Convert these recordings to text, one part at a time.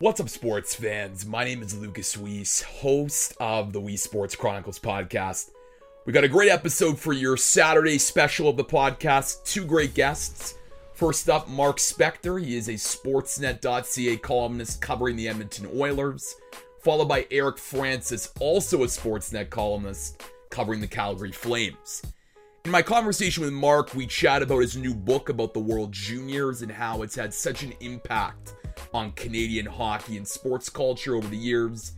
What's up, sports fans? My name is Lucas Weiss, host of the Weiss Sports Chronicles podcast. We got a great episode for your Saturday special of the podcast. Two great guests. First up, Mark Spector. He is a Sportsnet.ca columnist covering the Edmonton Oilers. Followed by Eric Francis, also a Sportsnet columnist covering the Calgary Flames. In my conversation with Mark, we chat about his new book about the World Juniors and how it's had such an impact on Canadian hockey and sports culture over the years.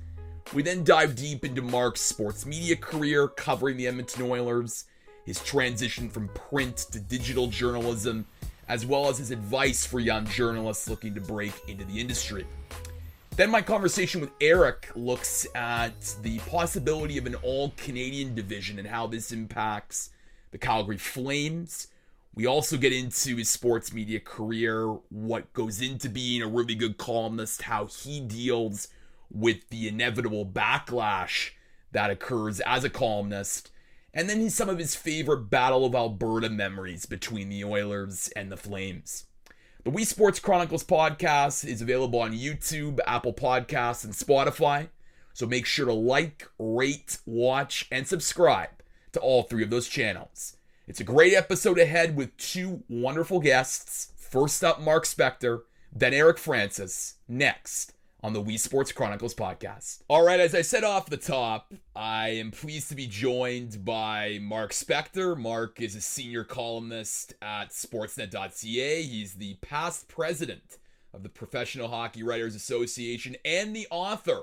We then dive deep into Mark's sports media career covering the Edmonton Oilers, his transition from print to digital journalism, as well as his advice for young journalists looking to break into the industry. Then my conversation with Eric looks at the possibility of an all Canadian division and how this impacts the Calgary Flames. We also get into his sports media career, what goes into being a really good columnist, how he deals with the inevitable backlash that occurs as a columnist, and then some of his favorite Battle of Alberta memories between the Oilers and the Flames. The Weiss Sports Chronicles podcast is available on YouTube, Apple Podcasts, and Spotify. So make sure to like, rate, watch, and subscribe to all three of those channels. It's a great episode ahead with two wonderful guests. First up, Mark Spector, then Eric Francis. Next on the Weiss Sports Chronicles podcast. All right, as I said off the top, I am pleased to be joined by Mark Spector. Mark is a senior columnist at Sportsnet.ca. He's the past president of the Professional Hockey Writers Association and the author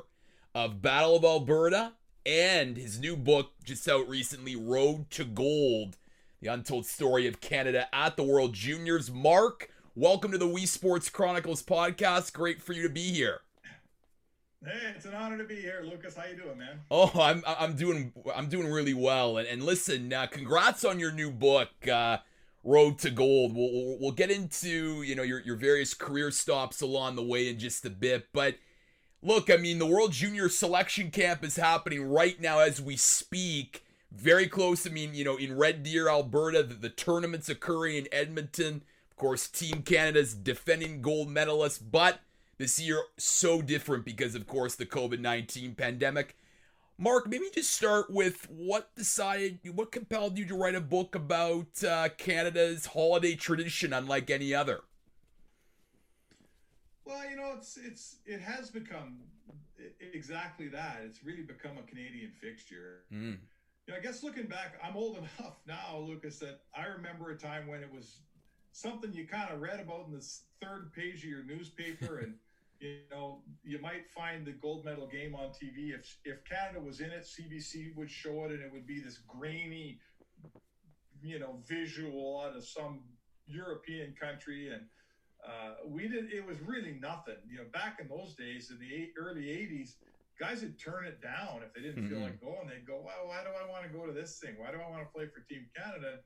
of Battle of Alberta and his new book just out recently, Road to Gold, the untold story of Canada at the World Juniors. Mark, welcome to the Weiss Sports Chronicles podcast. Great for you to be here. Hey, it's an honor to be here, Lucas. How you doing, man? Oh, I'm I'm doing I'm doing really well. And, and listen, uh, congrats on your new book, uh, Road to Gold. We'll, we'll we'll get into you know your your various career stops along the way in just a bit, but look, I mean, the World Junior Selection Camp is happening right now as we speak. Very close. I mean, you know, in Red Deer, Alberta, the, the tournament's occurring in Edmonton. Of course, Team Canada's defending gold medalist, but this year so different because, of course, the COVID 19 pandemic. Mark, maybe just start with what decided, what compelled you to write a book about uh, Canada's holiday tradition, unlike any other. Well, you know, it's it's it has become exactly that. It's really become a Canadian fixture. Mm. You know, I guess looking back, I'm old enough now, Lucas, that I remember a time when it was something you kind of read about in the third page of your newspaper, and you know, you might find the gold medal game on TV. If if Canada was in it, CBC would show it, and it would be this grainy, you know, visual out of some European country, and uh, we did. It was really nothing. You know, back in those days, in the eight, early '80s, guys would turn it down if they didn't mm-hmm. feel like going. They'd go, "Well, why do I want to go to this thing? Why do I want to play for Team Canada?"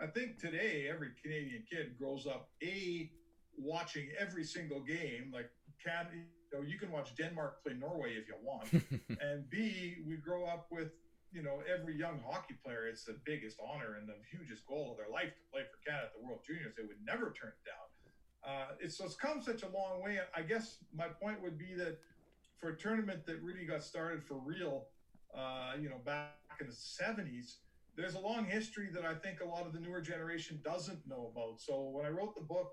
I think today every Canadian kid grows up a watching every single game. Like, can you know you can watch Denmark play Norway if you want, and B we grow up with you know every young hockey player. It's the biggest honor and the hugest goal of their life to play for Canada at the World Juniors. They would never turn it down uh, it's, so it's come such a long way. I guess my point would be that for a tournament that really got started for real, uh, you know, back in the 70s, there's a long history that I think a lot of the newer generation doesn't know about. So when I wrote the book,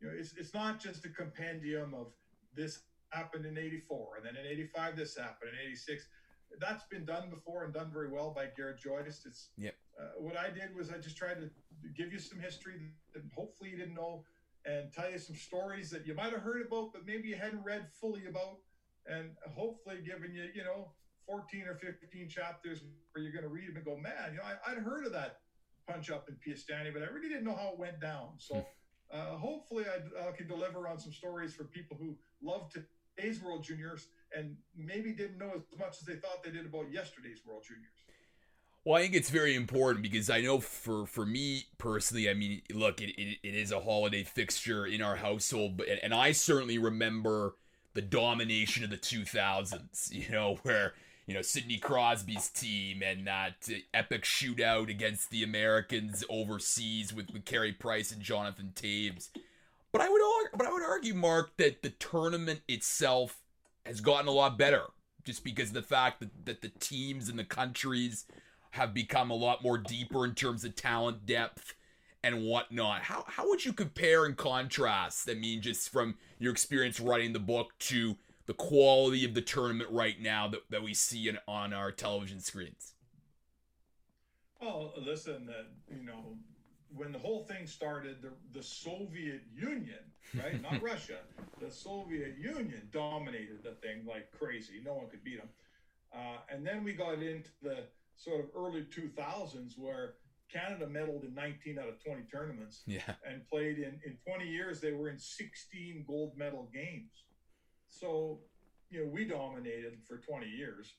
you know, it's, it's not just a compendium of this happened in 84 and then in 85 this happened in 86 that's been done before and done very well by Garrett Joyce. It's yep. Uh, what I did was I just tried to give you some history that hopefully you didn't know and tell you some stories that you might have heard about, but maybe you hadn't read fully about, and hopefully giving you, you know, 14 or 15 chapters where you're going to read them and go, man, you know, I, would heard of that punch up in Piestany, but I really didn't know how it went down. So hmm. uh, hopefully I, I can deliver on some stories for people who love today's World Juniors and maybe didn't know as much as they thought they did about yesterday's World Juniors. Well, I think it's very important because I know for for me personally, I mean, look, it, it, it is a holiday fixture in our household, but and I certainly remember the domination of the 2000s, you know, where you know Sidney Crosby's team and that epic shootout against the Americans overseas with, with Carey Price and Jonathan Toews. But I would but I would argue, Mark, that the tournament itself has gotten a lot better just because of the fact that, that the teams and the countries have become a lot more deeper in terms of talent depth and whatnot. How how would you compare and contrast? I mean, just from your experience writing the book to the quality of the tournament right now that, that we see in, on our television screens. Well, listen, uh, you know, when the whole thing started, the, the Soviet Union, right, not Russia, the Soviet Union dominated the thing like crazy. No one could beat them. Uh, and then we got into the sort of early 2000s where Canada medaled in 19 out of 20 tournaments. Yeah. And played in, in 20 years, they were in 16 gold medal games. So, you know, we dominated for 20 years.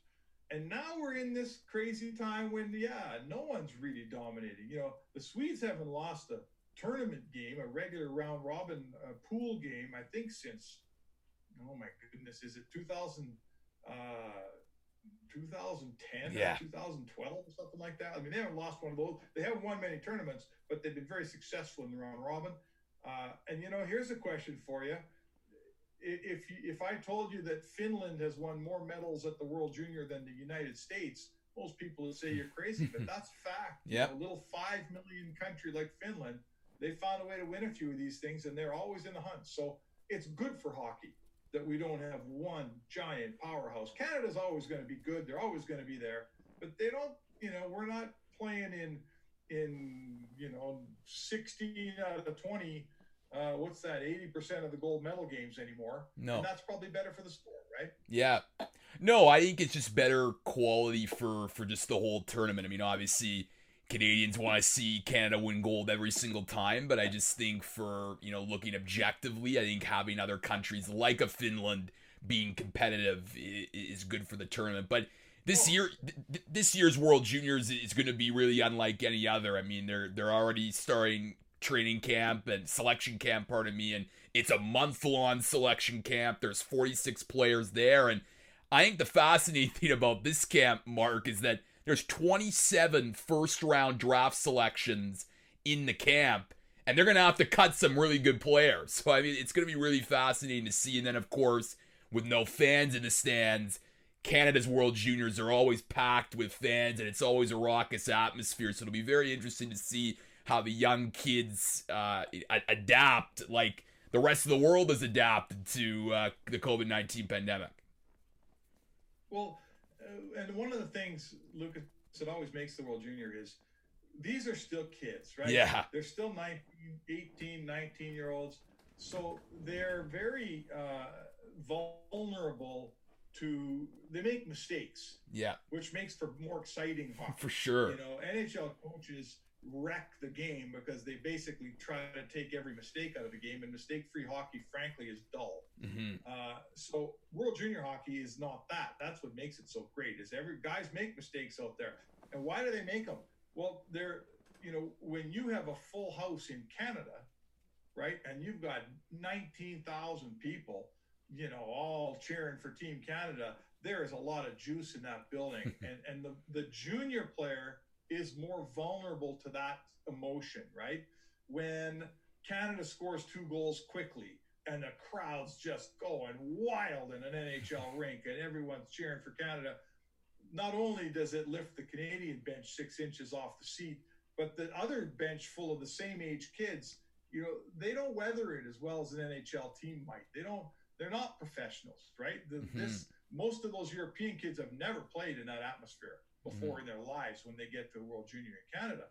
And now we're in this crazy time when, yeah, no one's really dominating. You know, the Swedes haven't lost a tournament game, a regular round robin uh, pool game, I think, since, oh my goodness, is it 2000? Uh, 2010 yeah. 2012 or something like that. I mean, they haven't lost one of those. They haven't won many tournaments, but they've been very successful in the round robin. Uh, and you know, here's a question for you: If if I told you that Finland has won more medals at the World Junior than the United States, most people would say you're crazy, but that's fact. Yeah, a little five million country like Finland, they found a way to win a few of these things, and they're always in the hunt. So it's good for hockey that we don't have one giant powerhouse. Canada's always going to be good. They're always going to be there, but they don't. You know, we're not playing in in you know 16 out of 20. Uh, what's that? 80% of the gold medal games anymore. No, and that's probably better for the sport, right? Yeah. No, I think it's just better quality for for just the whole tournament. I mean, obviously Canadians want to see Canada win gold every single time, but I just think for, you know, looking objectively, I think having other countries like a Finland being competitive is good for the tournament. But this year this year's World Juniors is going to be really unlike any other. I mean, they're they're already starting training camp and selection camp, pardon me, and it's a month long selection camp. There's 46 players there and I think the fascinating thing about this camp, Mark, is that there's 27 first round draft selections in the camp, and they're going to have to cut some really good players. So, I mean, it's going to be really fascinating to see. And then, of course, with no fans in the stands, Canada's World Juniors are always packed with fans, and it's always a raucous atmosphere. So, it'll be very interesting to see how the young kids uh, adapt like the rest of the world has adapted to uh, the COVID 19 pandemic. Well, and one of the things Lucas that always makes the World Junior is these are still kids, right? Yeah. They're still 19, 18, 19 year olds. So they're very uh, vulnerable to, they make mistakes. Yeah. Which makes for more exciting hockey. For sure. You know, NHL coaches wreck the game because they basically try to take every mistake out of the game, and mistake-free hockey, frankly, is dull. Mm-hmm. Uh, so World Junior hockey is not that. That's what makes it so great. Is every guys make mistakes out there, and why do they make them? Well, they're you know when you have a full house in Canada, right, and you've got nineteen thousand people, you know, all cheering for Team Canada. There is a lot of juice in that building, and and the the junior player is more vulnerable to that emotion, right? When Canada scores two goals quickly and the crowd's just going wild in an NHL rink and everyone's cheering for Canada, not only does it lift the Canadian bench six inches off the seat, but the other bench full of the same age kids, you know, they don't weather it as well as an NHL team might. They don't, they're not professionals, right? The, mm-hmm. This, most of those European kids have never played in that atmosphere before mm-hmm. in their lives when they get to the World Junior in Canada.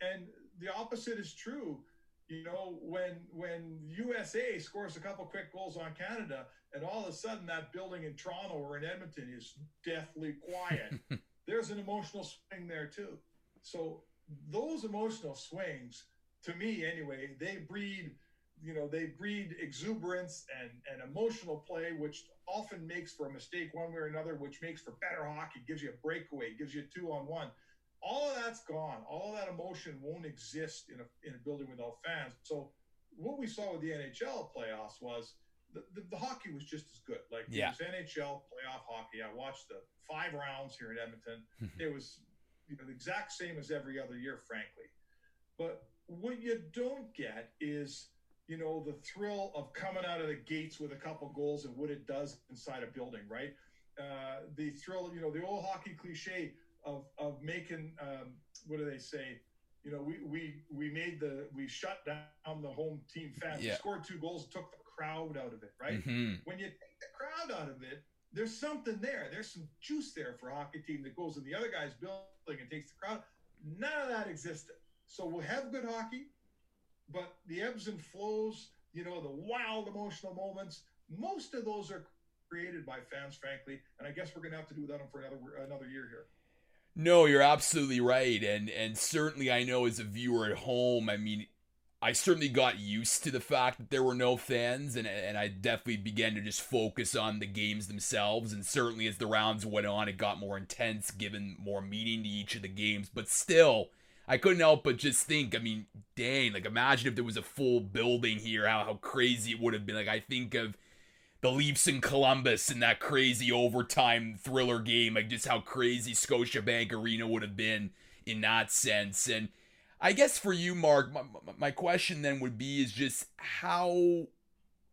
And the opposite is true. You know, when when USA scores a couple quick goals on Canada, and all of a sudden that building in Toronto or in Edmonton is deathly quiet, there's an emotional swing there too. So those emotional swings, to me anyway, they breed you know they breed exuberance and, and emotional play which often makes for a mistake one way or another which makes for better hockey gives you a breakaway gives you a two on one. All of that's gone. All of that emotion won't exist in a, in a building without fans. So what we saw with the nhl playoffs was the, the, the hockey was just as good. Like yeah. it was nhl playoff hockey. I watched the five rounds here in edmonton. It was you know the exact same as every other year frankly. But what you don't get is you know, the thrill of coming out of the gates with a couple goals and what it does inside a building, right? Uh, the thrill, you know, the old hockey cliche of of making um, what do they say? You know, we we we made the we shut down the home team fast. Yeah. We scored two goals, took the crowd out of it, right? Mm-hmm. When you take the crowd out of it, there's something there. There's some juice there for a hockey team that goes in the other guy's building and takes the crowd. None of that existed. So we'll have good hockey, but the ebbs and flows, you know, the wild emotional moments, most of those are created by fans, frankly. And I guess we're going to have to do without them for another another year here. No, you're absolutely right, and and certainly I know as a viewer at home, I mean, I certainly got used to the fact that there were no fans, and and I definitely began to just focus on the games themselves. And certainly as the rounds went on, it got more intense, given more meaning to each of the games. But still, I couldn't help but just think. I mean, dang, like imagine if there was a full building here, how how crazy it would have been. Like I think of the Leafs in Columbus in that crazy overtime thriller game, like just how crazy Scotiabank Arena would have been in that sense. And I guess for you, Mark, my, my question then would be is just how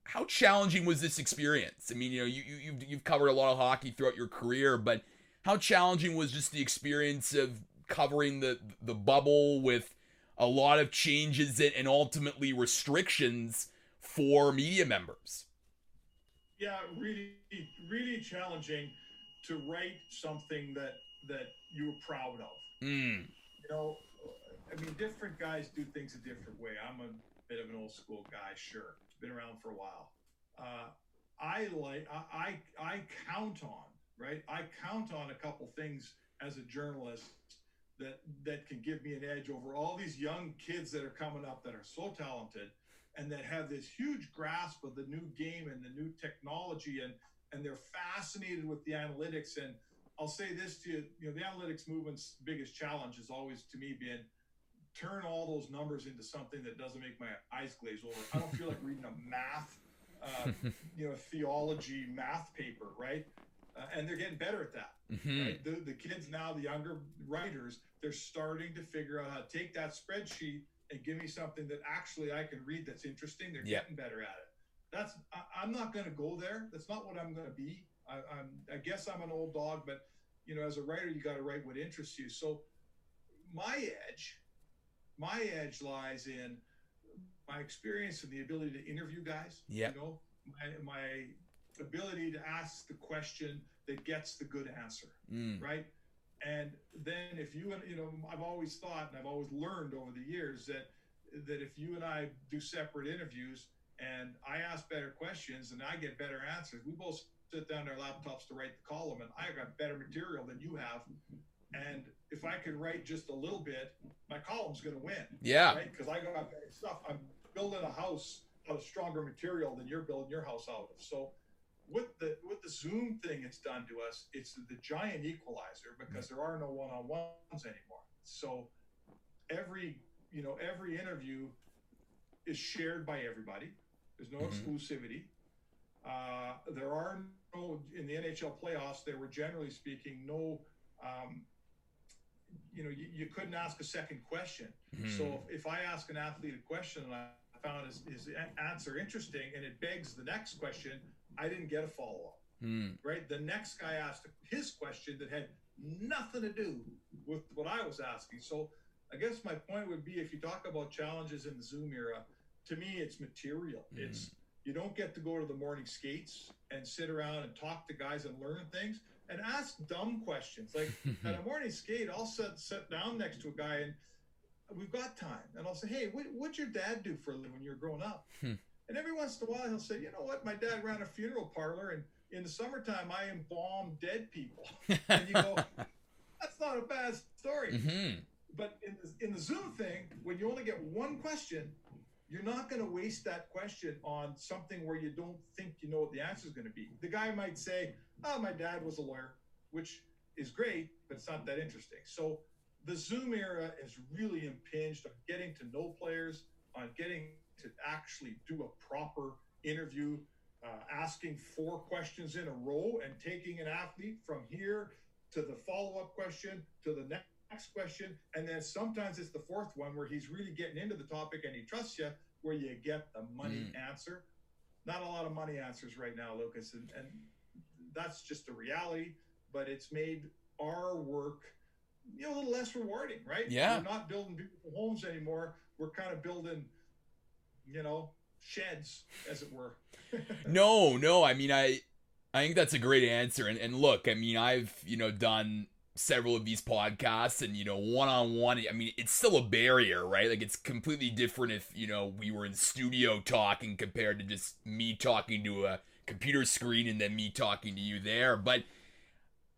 how challenging was this experience? I mean, you know, you, you you've, you've covered a lot of hockey throughout your career, but how challenging was just the experience of covering the the bubble with a lot of changes and ultimately restrictions for media members? yeah, really, really challenging to write something that that you were proud of. Mm. You know, I mean, different guys do things a different way. I'm a bit of an old school guy, sure. Been around for a while. Uh, I like I, I I count on right. I count on a couple things as a journalist that that can give me an edge over all these young kids that are coming up that are so talented and that have this huge grasp of the new game and the new technology and and they're fascinated with the analytics and I'll say this to you, you know, the analytics movement's biggest challenge has always to me been turn all those numbers into something that doesn't make my eyes glaze over. I don't feel like reading a math, uh, you know, theology math paper, right? Uh, and they're getting better at that. Mm-hmm. Right? The, the kids now, the younger writers, they're starting to figure out how to take that spreadsheet and give me something that actually I can read that's interesting. They're getting better at it. That's I, am not going to go there. That's not what I'm going to be. I, I'm I guess I'm an old dog, but you know, as a writer, you got to write what interests you. So my edge, my edge lies in my experience and the ability to interview guys. Yeah. You know, my my ability to ask the question that gets the good answer. Mm. Right and then if you and you know, I've always thought and I've always learned over the years that that if you and I do separate interviews and I ask better questions and I get better answers, we both sit down our laptops to write the column and I got better material than you have. And if I can write just a little bit, my column's going to win. Yeah. Right? Because I got better stuff. I'm building a house out of stronger material than you're building your house out of. So with the with the Zoom thing it's done to us, it's the giant equalizer because there are no one-on-ones anymore. So every you know every interview is shared by everybody. There's no mm-hmm. exclusivity. Uh, there are no in the NHL playoffs. There were generally speaking no. Um, you know, you, you, couldn't ask a second question. Mm-hmm. So if, if I ask an athlete a question and I found his, his answer interesting and it begs the next question, I didn't get a follow up. Mm. Right. The next guy asked his question that had nothing to do with what I was asking. So I guess my point would be if you talk about challenges in the Zoom era, to me, it's material. Mm. It's you don't get to go to the morning skates and sit around and talk to guys and learn things and ask dumb questions. Like at a morning skate, I'll sit, sit down next to a guy and we've got time. And I'll say, hey, what, what'd your dad do for a living when you were growing up? And every once in a while, he'll say, you know what? My dad ran a funeral parlor, and in the summertime, I embalm dead people. and you go, that's not a bad story. Mm-hmm. But in the, in the Zoom thing, when you only get one question, you're not going to waste that question on something where you don't think you know what the answer is going to be. The guy might say, oh, my dad was a lawyer, which is great, but it's not that interesting. So the Zoom era is really impinged on getting to know players, on getting to actually do a proper interview, uh, asking four questions in a row and taking an athlete from here to the follow up question to the next question. And then sometimes it's the fourth one where he's really getting into the topic and he trusts you. where you get the money mm. answer. Not a lot of money answers right now, Lucas, and, and that's just a reality. But it's made our work, you know, a little less rewarding, right? Yeah. We're not building beautiful homes anymore. We're kind of building, you know, sheds, as it were. no, no. I mean, I, I think that's a great answer. And and look, I mean, I've you know done several of these podcasts and you know one on one i mean it's still a barrier right like it's completely different if you know we were in studio talking compared to just me talking to a computer screen and then me talking to you there but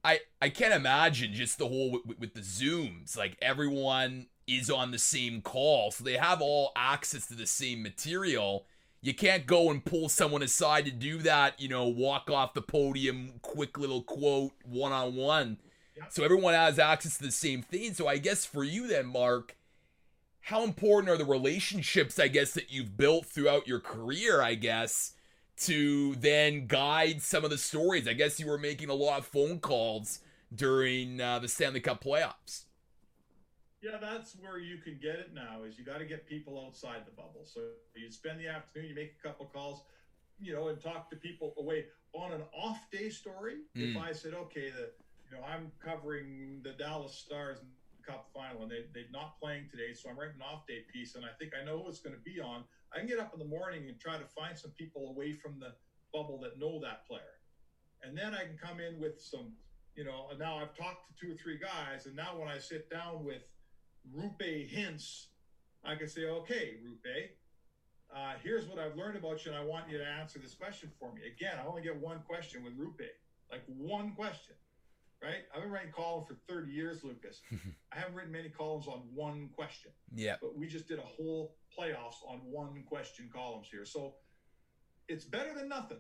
i i can't imagine just the whole with, with the zooms like everyone is on the same call so they have all access to the same material you can't go and pull someone aside to do that you know walk off the podium quick little quote one on one so everyone has access to the same thing. So I guess for you then, Mark, how important are the relationships, I guess, that you've built throughout your career, I guess, to then guide some of the stories? I guess you were making a lot of phone calls during uh, the Stanley Cup playoffs. Yeah, that's where you can get it now. Is you got to get people outside the bubble. So you spend the afternoon, you make a couple calls, you know, and talk to people away on an off day story. Mm. If I said, okay, the you know, I'm covering the Dallas Stars Cup final, and they, they're not playing today, so I'm writing an off day piece, and I think I know who it's going to be on. I can get up in the morning and try to find some people away from the bubble that know that player. And then I can come in with some, you know, and now I've talked to two or three guys, and now when I sit down with Roope Hintz, I can say, okay, Rupe, uh, here's what I've learned about you, and I want you to answer this question for me. Again, I only get one question with Rupe, like one question right? I've been writing columns for 30 years, Lucas. I haven't written many columns on one question. Yeah. But we just did a whole playoffs on one question columns here. So it's better than nothing.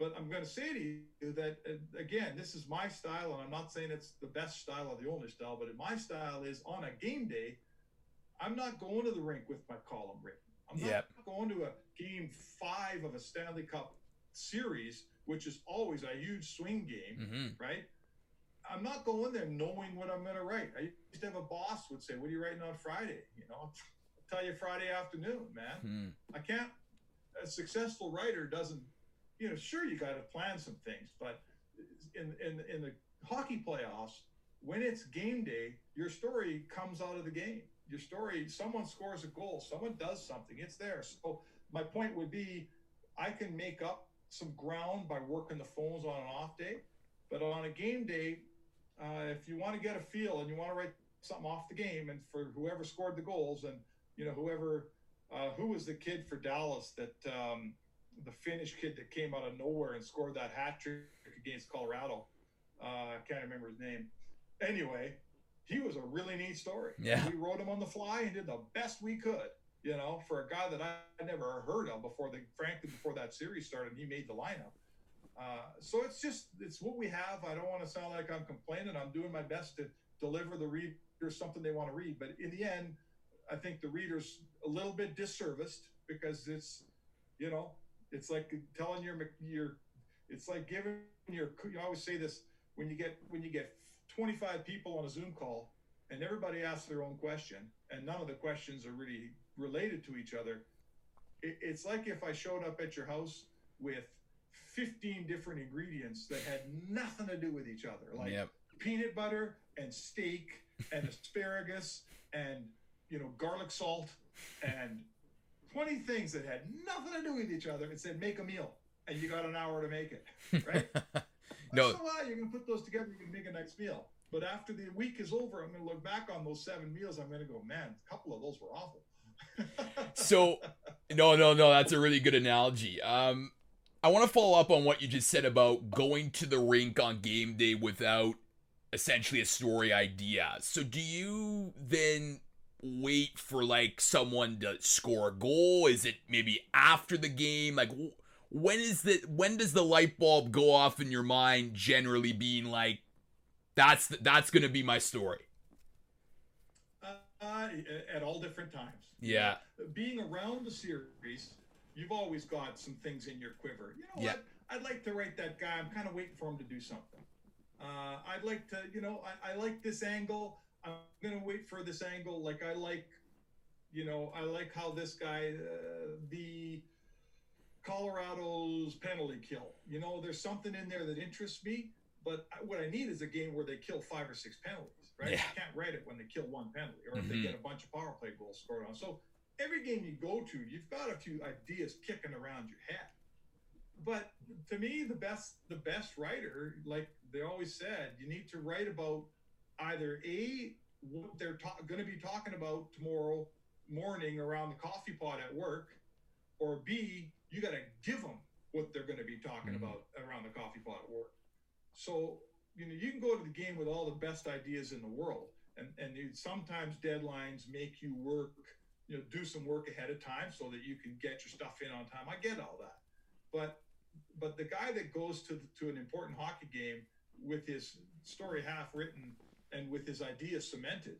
But I'm going to say to you that, uh, again, this is my style, and I'm not saying it's the best style or the only style, but my style is on a game day, I'm not going to the rink with my column written. I'm not yep. going to a game five of a Stanley Cup series, which is always a huge swing game, mm-hmm. right? I'm not going there knowing what I'm going to write. I used to have a boss would say, "What are you writing on Friday?" You know, I'll tell you Friday afternoon, man. Hmm. I can't. A successful writer doesn't. You know, sure you got to plan some things, but in in in the hockey playoffs, when it's game day, your story comes out of the game. Your story, someone scores a goal, someone does something, it's there. So my point would be, I can make up some ground by working the phones on an off day, but on a game day, uh, if you want to get a feel and you want to write something off the game, and for whoever scored the goals, and you know whoever uh, who was the kid for Dallas that um, the Finnish kid that came out of nowhere and scored that hat trick against Colorado. Uh, I can't remember his name. Anyway, he was a really neat story. Yeah, we wrote him on the fly and did the best we could. You know, for a guy that I never heard of before the frankly before that series started, he made the lineup. Uh, so it's just it's what we have. I don't want to sound like I'm complaining. I'm doing my best to deliver the readers something they want to read. But in the end, I think the readers a little bit disserviced because it's you know it's like telling your your it's like giving your you always say this when you get when you get 25 people on a Zoom call and everybody asks their own question and none of the questions are really related to each other. It, it's like if I showed up at your house with 15 different ingredients that had nothing to do with each other, like yep. peanut butter and steak and asparagus and you know garlic salt and 20 things that had nothing to do with each other. It said make a meal, and you got an hour to make it. Right? no. While you're gonna put those together, you can make a nice meal. But after the week is over, I'm gonna look back on those seven meals. I'm gonna go, man, a couple of those were awful. so, no, no, no. That's a really good analogy. Um, I want to follow up on what you just said about going to the rink on game day without essentially a story idea. So do you then wait for like someone to score a goal? Is it maybe after the game? Like when is the when does the light bulb go off in your mind generally being like that's that's going to be my story? Uh, at all different times. Yeah. Being around the series you've always got some things in your quiver. You know what? I'd like to write that guy. I'm kind of waiting for him to do something. Uh, I'd like to, you know, I, I like this angle. I'm going to wait for this angle. Like I like, you know, I like how this guy, uh, the Colorado's penalty kill. You know, there's something in there that interests me. But what I need is a game where they kill five or six penalties, right? Yeah. You can't write it when they kill one penalty or if mm-hmm. they get a bunch of power play goals scored on. So every game you go to, you've got a few ideas kicking around your head. But to me, the best the best writer, like they always said, you need to write about either a what they're ta- going to be talking about tomorrow morning around the coffee pot at work, or b you got to give them what they're going to be talking mm-hmm. about around the coffee pot at work. So you know you can go to the game with all the best ideas in the world, and and sometimes deadlines make you work, you know, do some work ahead of time so that you can get your stuff in on time. I get all that, but but the guy that goes to to an important hockey game with his story half written and with his idea cemented,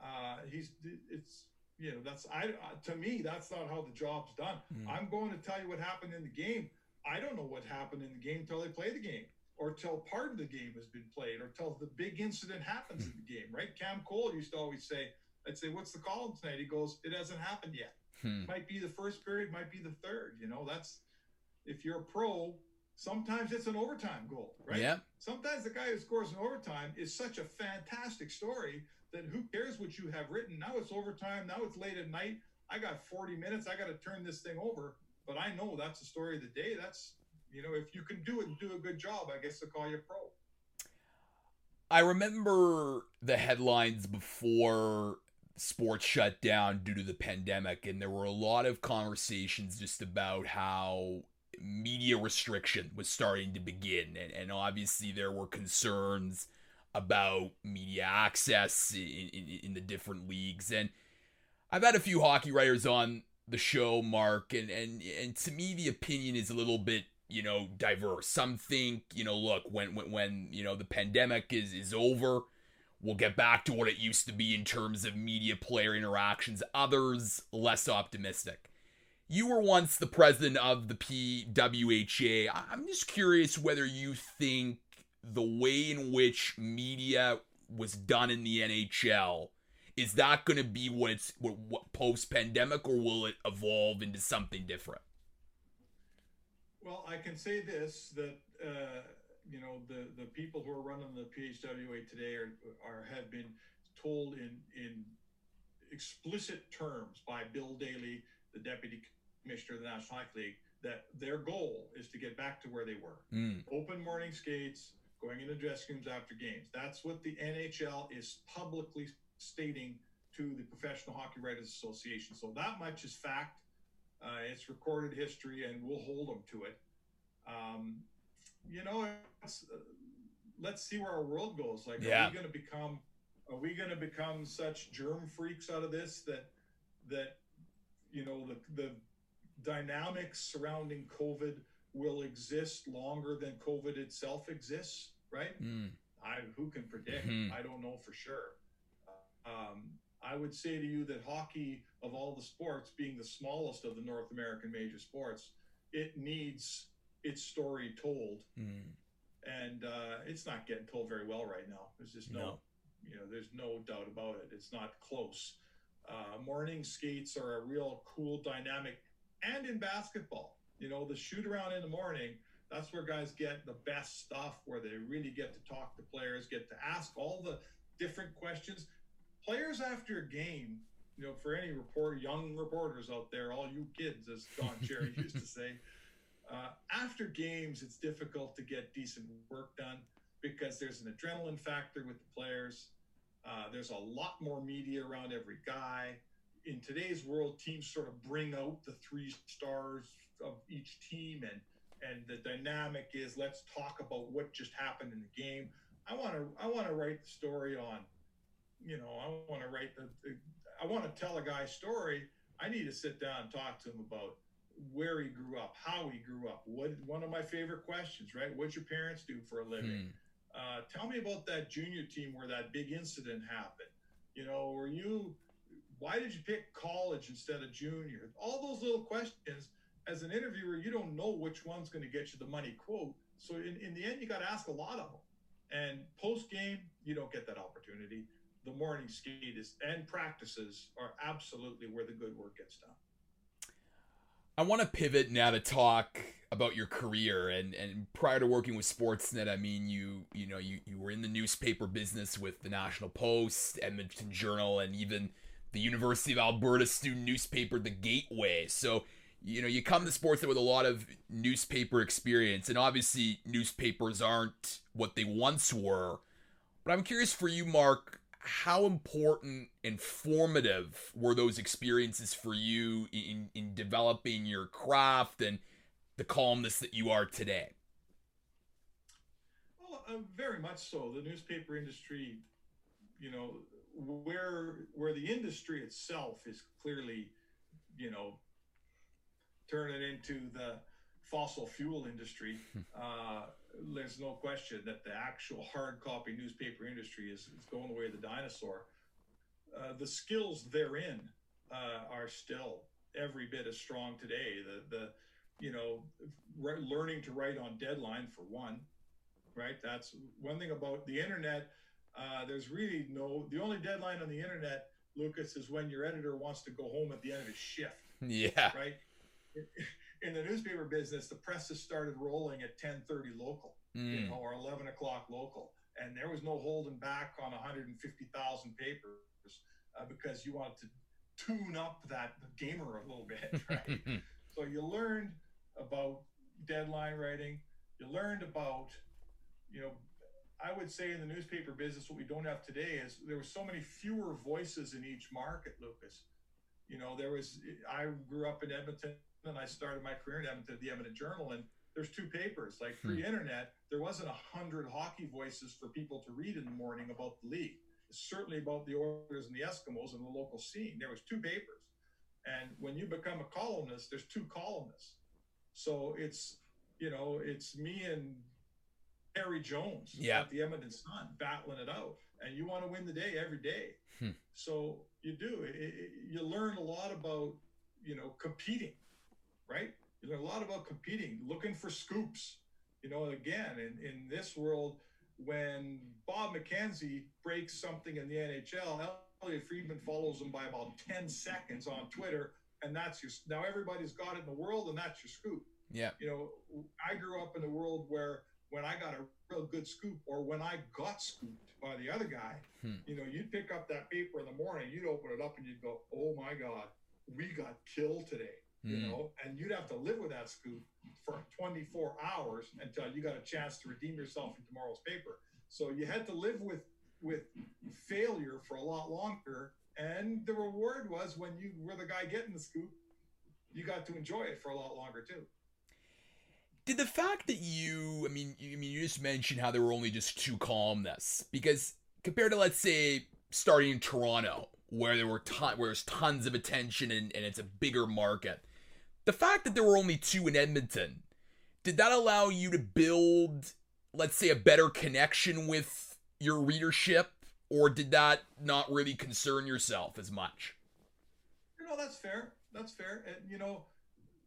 uh, he's it's you know that's I to me that's not how the job's done. Mm. I'm going to tell you what happened in the game. I don't know what happened in the game until they play the game or till part of the game has been played or till the big incident happens in the game. Right? Cam Cole used to always say, "I'd say, what's the call tonight?" He goes, "It hasn't happened yet. Hmm. Might be the first period, might be the third. You know, that's if you're a pro, sometimes it's an overtime goal, right? Yeah. Sometimes the guy who scores in overtime is such a fantastic story that who cares what you have written? Now it's overtime. Now it's late at night. I got 40 minutes. I got to turn this thing over. But I know that's the story of the day. That's, you know, if you can do it and do a good job, I guess they'll call you pro. I remember the headlines before sports shut down due to the pandemic, and there were a lot of conversations just about how media restriction was starting to begin. And, and obviously, there were concerns about media access in, in, in, the different leagues. And I've had a few hockey writers on the show, Mark, and, and, and to me, the opinion is a little bit, you know, diverse. Some think, you know, look, when, when, when you know, the pandemic is, is over, we'll get back to what it used to be in terms of media player interactions. Others, less optimistic you were once the president of the PWHA. I'm just curious whether you think the way in which media was done in the NHL is that going to be what it's what, what post pandemic or will it evolve into something different? Well, I can say this that uh, you know the the people who are running the PHWA today are, are have been told in in explicit terms by Bill Daly, the deputy commissioner of the National Hockey League that their goal is to get back to where they were. Mm. Open morning skates, going into dressing rooms after games. That's what the NHL is publicly stating to the Professional Hockey Writers Association. So that much is fact. Uh, it's recorded history, and we'll hold them to it. Um, you know, uh, let's see where our world goes. Like, yeah. are we going to become? Are we going to become such germ freaks out of this that that you know the the dynamics surrounding COVID will exist longer than COVID itself exists, right? Mm. I who can predict? Mm-hmm. I don't know for sure. Um, I would say to you that hockey, of all the sports, being the smallest of the North American major sports, it needs its story told, mm. and uh, it's not getting told very well right now. There's just no, no, you know, there's no doubt about it. It's not close. Uh, morning skates are a real cool, dynamic and in basketball. You know, the shoot around in the morning, that's where guys get the best stuff, where they really get to talk to players, get to ask all the different questions. Players after a game, you know, for any report, young reporters out there, all you kids, as Don Cherry used to say, uh, after games, it's difficult to get decent work done because there's an adrenaline factor with the players. Uh, there's a lot more media around every guy in today's world, teams sort of bring out the three stars of each team, and and the dynamic is let's talk about what just happened in the game. I want to I want to write the story on, you know, I want to write the, the I want to tell a guy's story. I need to sit down and talk to him about where he grew up, how he grew up. What one of my favorite questions, right? What'd your parents do for a living? Hmm. Uh, tell me about that junior team where that big incident happened. You know, were you why did you pick college instead of junior? All those little questions. As an interviewer, you don't know which one's going to get you the money quote. So in, in the end, you got to ask a lot of them. And post game, you don't get that opportunity. the morning skate is and practices are absolutely where the good work gets done. I want to pivot now to talk about your career and and prior to working with Sportsnet, I mean you you know you you were in the newspaper business with the National Post, Edmonton Journal, and even the University of Alberta student newspaper, The Gateway. So you know you come to sports with a lot of newspaper experience, and obviously newspapers aren't what they once were. But I'm curious for you, Mark, how important and formative were those experiences for you in, in developing your craft and the columnist that you are today? Well, uh, very much so. The newspaper industry, you know, where where the industry itself is clearly, you know, turning into the fossil fuel industry. Uh, there's no question that the actual hard copy newspaper industry is, is going the way of the dinosaur. Uh, the skills therein uh, are still every bit as strong today. The the you know re- learning to write on deadline for one, right? That's one thing about the internet. Uh, there's really no the only deadline on the internet, Lucas, is when your editor wants to go home at the end of his shift. Yeah. Right in the newspaper business, the presses started rolling at 10:30 local, mm. you know, or 11 o'clock local, and there was no holding back on 150,000 papers uh, because you wanted to tune up that gamer a little bit, right? so you learned about deadline writing. You learned about, you know, I would say in the newspaper business, what we don't have today is there were so many fewer voices in each market, Lucas. You know, there was, I grew up in Edmonton and I started my career in Edmonton the Edmonton Journal, and there's two papers. Like hmm. pre-internet, there wasn't a hundred hockey voices for people to read in the morning about the league. It's certainly about the Oilers and the Eskimos and the local scene. There was two papers, and when you become a columnist, there's two columnists. So it's you know it's me and Harry Jones yeah. at the Edmonton Sun battling it out, and you want to win the day every day. Hmm. So you do. It, it, you learn a lot about you know competing right? You learn a lot about competing, looking for scoops. You know, again, in, in this world, when Bob McKenzie breaks something in the NHL, Elliotte Friedman follows him by about 10 seconds on Twitter, and that's your now everybody's got it in the world, and that's your scoop. Yeah. You know, I grew up in a world where when I got a real good scoop or when I got scooped by the other guy, hmm. you know, you'd pick up that paper in the morning, you'd open it up and you'd go, Oh my God, we got killed today you mm. know, and you'd have to live with that scoop for 24 hours until you got a chance to redeem yourself in tomorrow's paper. So you had to live with with failure for a lot longer, and the reward was when you were the guy getting the scoop, you got to enjoy it for a lot longer too. Did the fact that you, I mean, you, I mean, you just mentioned how there were only just two columnists because compared to let's say starting in Toronto, where there were ton, where there's tons of attention and, and it's a bigger market the fact that there were only two in Edmonton, did that allow you to build, let's say, a better connection with your readership, or did that not really concern yourself as much? You know, that's fair. That's fair. And, you know,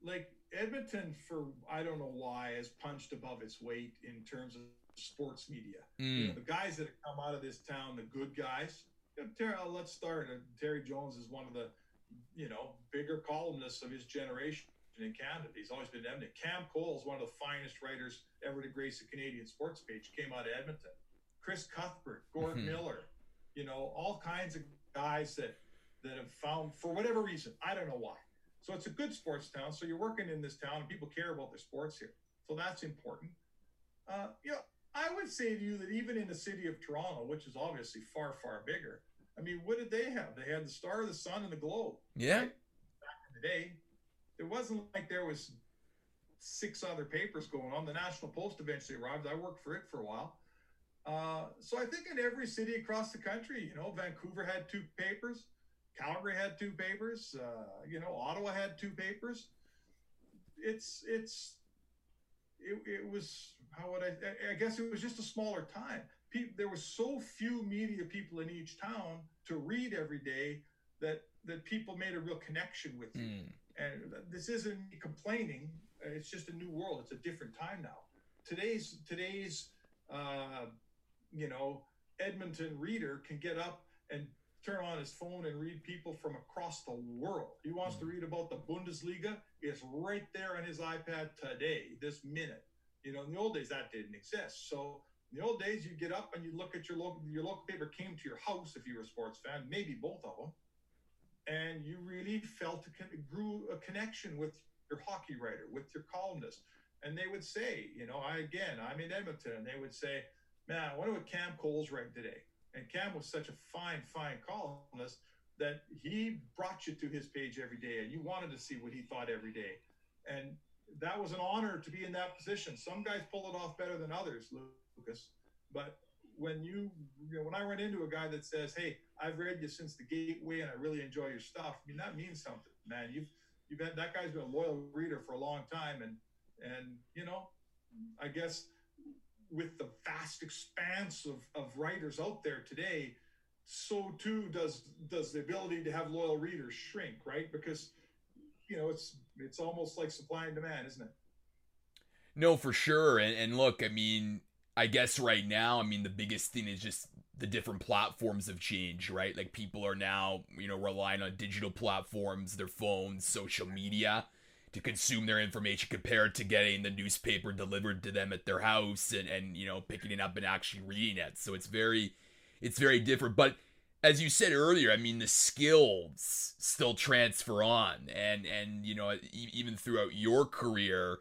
like Edmonton, for I don't know why, has punched above its weight in terms of sports media. Mm. You know, the guys that have come out of this town, the good guys. Terry, let's start. Terry Jones is one of the you know, bigger columnists of his generation in Canada. He's always been Edmonton. Cam Cole is one of the finest writers ever to grace the Canadian sports page. Came out of Edmonton. Chris Cuthbert, Gord mm-hmm. Miller, you know, all kinds of guys that that have found for whatever reason. I don't know why. So it's a good sports town. So you're working in this town, and people care about their sports here. So that's important. Uh, you know, I would say to you that even in the city of Toronto, which is obviously far, far bigger, I mean, what did they have? They had the Star, the Sun, and the Globe. Yeah. Right? Back in the day, it wasn't like there was six other papers going on. The National Post eventually arrived. I worked for it for a while. Uh, so I think in every city across the country, you know, Vancouver had two papers, Calgary had two papers, uh, you know, Ottawa had two papers. It's it's it, it was how would I? I guess it was just a smaller time people, there were so few media people in each town to read every day that that people made a real connection with you. Mm. And this isn't me complaining. It's just a new world. It's a different time now. Today's today's uh, you know Edmonton reader can get up and turn on his phone and read people from across the world. He wants to mm. read about the Bundesliga. It's right there on his iPad today, this minute. You know, in the old days that didn't exist. So in the old days, you get up and you look at your local your local paper came to your house if you were a sports fan, maybe both of them, and you really felt a, grew a connection with your hockey writer, with your columnist, and they would say, you know, I again, I'm in Edmonton, and they would say, man, I wonder what Cam Cole's writing today. And Cam was such a fine, fine columnist that he brought you to his page every day, and you wanted to see what he thought every day, and that was an honor to be in that position. Some guys pull it off better than others, Lucas. But when you, you know, when I run into a guy that says, "Hey, I've read you since the Gateway, and I really enjoy your stuff," I mean that means something, man. You've you've had that guy's been a loyal reader for a long time, and and you know, I guess with the vast expanse of, of writers out there today, so too does does the ability to have loyal readers shrink, right? Because you know it's it's almost like supply and demand, isn't it? No, for sure. And, and look, I mean, I guess right now, I mean, the biggest thing is just the different platforms have changed, right? Like people are now, you know, relying on digital platforms, their phones, social media to consume their information compared to getting the newspaper delivered to them at their house and, and you know, picking it up and actually reading it. So it's very it's very different. But as you said earlier, I mean the skills still transfer on and and you know, even throughout your career,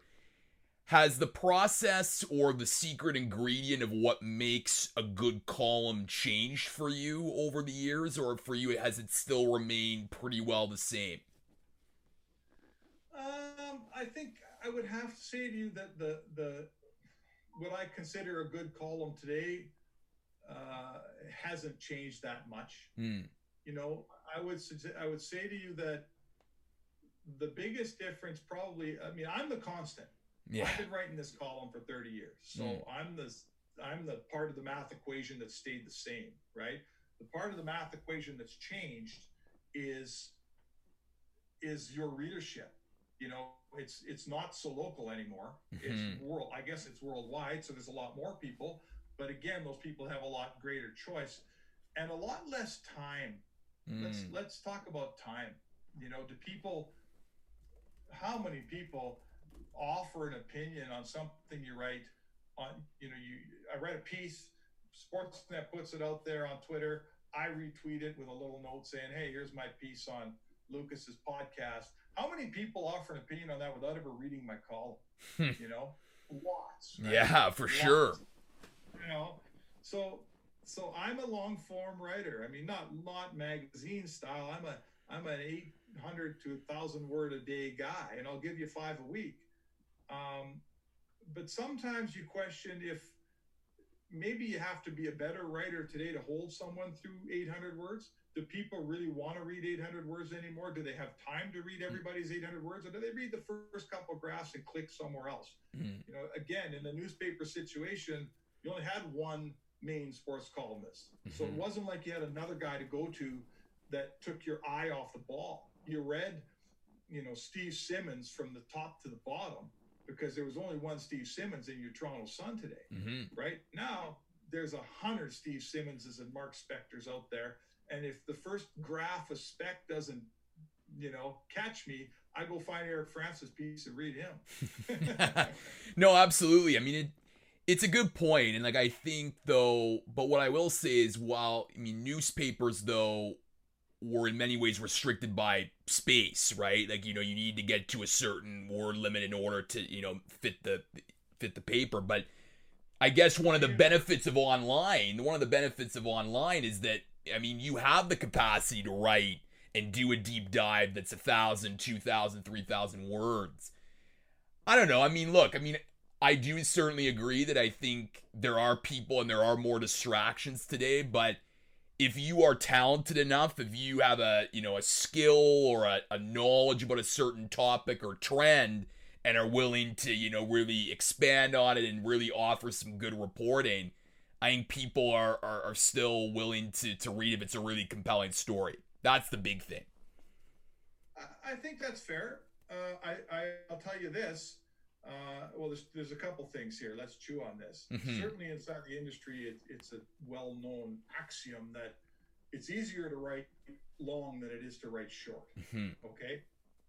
has the process or the secret ingredient of what makes a good column changed for you over the years or for you has it still remained pretty well the same um, i think i would have to say to you that the the what i consider a good column today uh, hasn't changed that much mm. you know i would i would say to you that the biggest difference probably i mean i'm the constant yeah. I've been writing this column for 30 years. So mm. I'm the I'm the part of the math equation that stayed the same, right? The part of the math equation that's changed is is your readership. You know, it's it's not so local anymore. Mm-hmm. It's world. I guess it's worldwide. So there's a lot more people. But again, those people have a lot greater choice and a lot less time. Mm. Let's let's talk about time. You know, do people? How many people? offer an opinion on something you write on you know you i read a piece sportsnet puts it out there on twitter i retweet it with a little note saying hey here's my piece on lucas's podcast how many people offer an opinion on that without ever reading my column? You know? Lots right? yeah for lots. sure. You know? So so i'm a long form writer. I mean not not magazine style. I'm a i'm an 800 to a thousand word a day guy and i'll give you five a week. Um, but sometimes you question if maybe you have to be a better writer today to hold someone through 800 words. Do people really want to read 800 words anymore? Do they have time to read everybody's 800 words, or do they read the first couple graphs and click somewhere else? Mm-hmm. You know, again, in the newspaper situation, you only had one main sports columnist, mm-hmm. so it mm-hmm. wasn't like you had another guy to go to that took your eye off the ball. You read, you know, Steve Simmons from the top to the bottom because there was only one Steve Simmons in your Toronto Sun today. Mm-hmm. Right now, there's a hundred Steve Simmonses and Mark Spectors out there, and if the first graph of Spec doesn't, you know, catch me, I go find Eric Francis piece and read him. no, absolutely. I mean, it, it's a good point, and like I think though, but what I will say is, while I mean, newspapers though were in many ways restricted by space, right? Like you know, you need to get to a certain word limit in order to you know fit the fit the paper. But I guess one of the benefits of online, one of the benefits of online is that I mean, you have the capacity to write and do a deep dive that's a thousand, two thousand, three thousand words. I don't know. I mean, look, I mean, I do certainly agree that I think there are people and there are more distractions today, but if you are talented enough, if you have a you know a skill or a, a knowledge about a certain topic or trend, and are willing to you know really expand on it and really offer some good reporting, I think people are are, are still willing to to read if it's a really compelling story. That's the big thing. I think that's fair. Uh, I, I I'll tell you this. Uh, well, there's, there's a couple things here. Let's chew on this. Mm-hmm. Certainly, inside the industry, it, it's a well known axiom that it's easier to write long than it is to write short. Mm-hmm. Okay,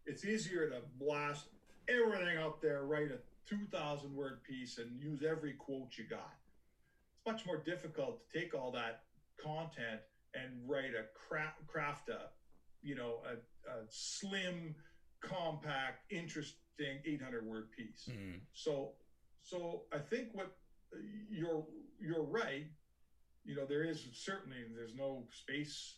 it's easier to blast everything out there, write a two thousand word piece, and use every quote you got. Much more difficult to take all that content and write a craft, craft a, you know, a, a slim, compact, interesting 800 word piece. Mm-hmm. So, so I think what you're you're right. You know, there is certainly there's no space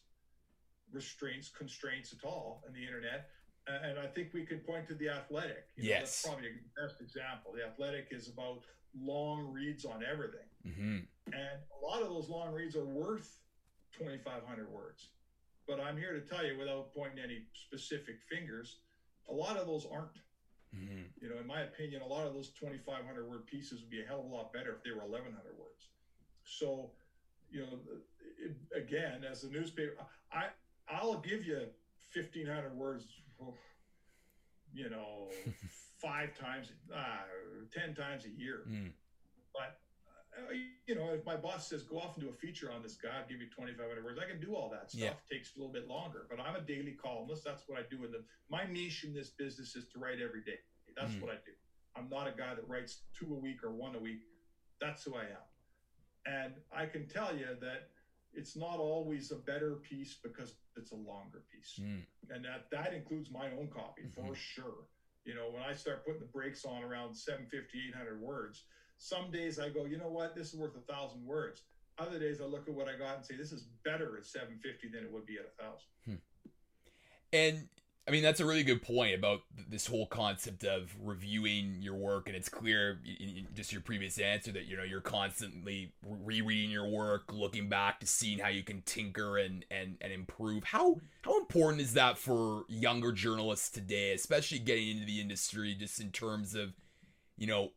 restraints constraints at all in the internet. And I think we could point to the athletic. You know, yes. That's probably the best example. The athletic is about long reads on everything. Mm-hmm. And a lot of those long reads are worth 2,500 words. But I'm here to tell you, without pointing any specific fingers, a lot of those aren't. Mm-hmm. You know, in my opinion, a lot of those 2,500 word pieces would be a hell of a lot better if they were 1,100 words. So, you know, it, again, as a newspaper, I I'll give you 1,500 words, you know, five times, uh, 10 times a year. Mm. But uh, you know, if my boss says go off and do a feature on this guy, I'll give you 2,500 words. I can do all that stuff. Yeah. It takes a little bit longer, but I'm a daily columnist. That's what I do. In the my niche in this business is to write every day. That's Mhm. what I do. I'm not a guy that writes two a week or one a week. That's who I am. And I can tell you that it's not always a better piece because it's a longer piece Mm. and that that includes my own copy for Mhm. sure you know when i start putting the brakes on around 750 800 words some days i go you know what this is worth a thousand words other days i look at what i got and say this is better at 750 than it would be at a thousand hmm. And I mean, that's a really good point about this whole concept of reviewing your work. And it's clear in just your previous answer that, you know, you're constantly rereading your work, looking back to seeing how you can tinker and, and, and improve. How, how important is that for younger journalists today, especially getting into the industry, just in terms of, you know,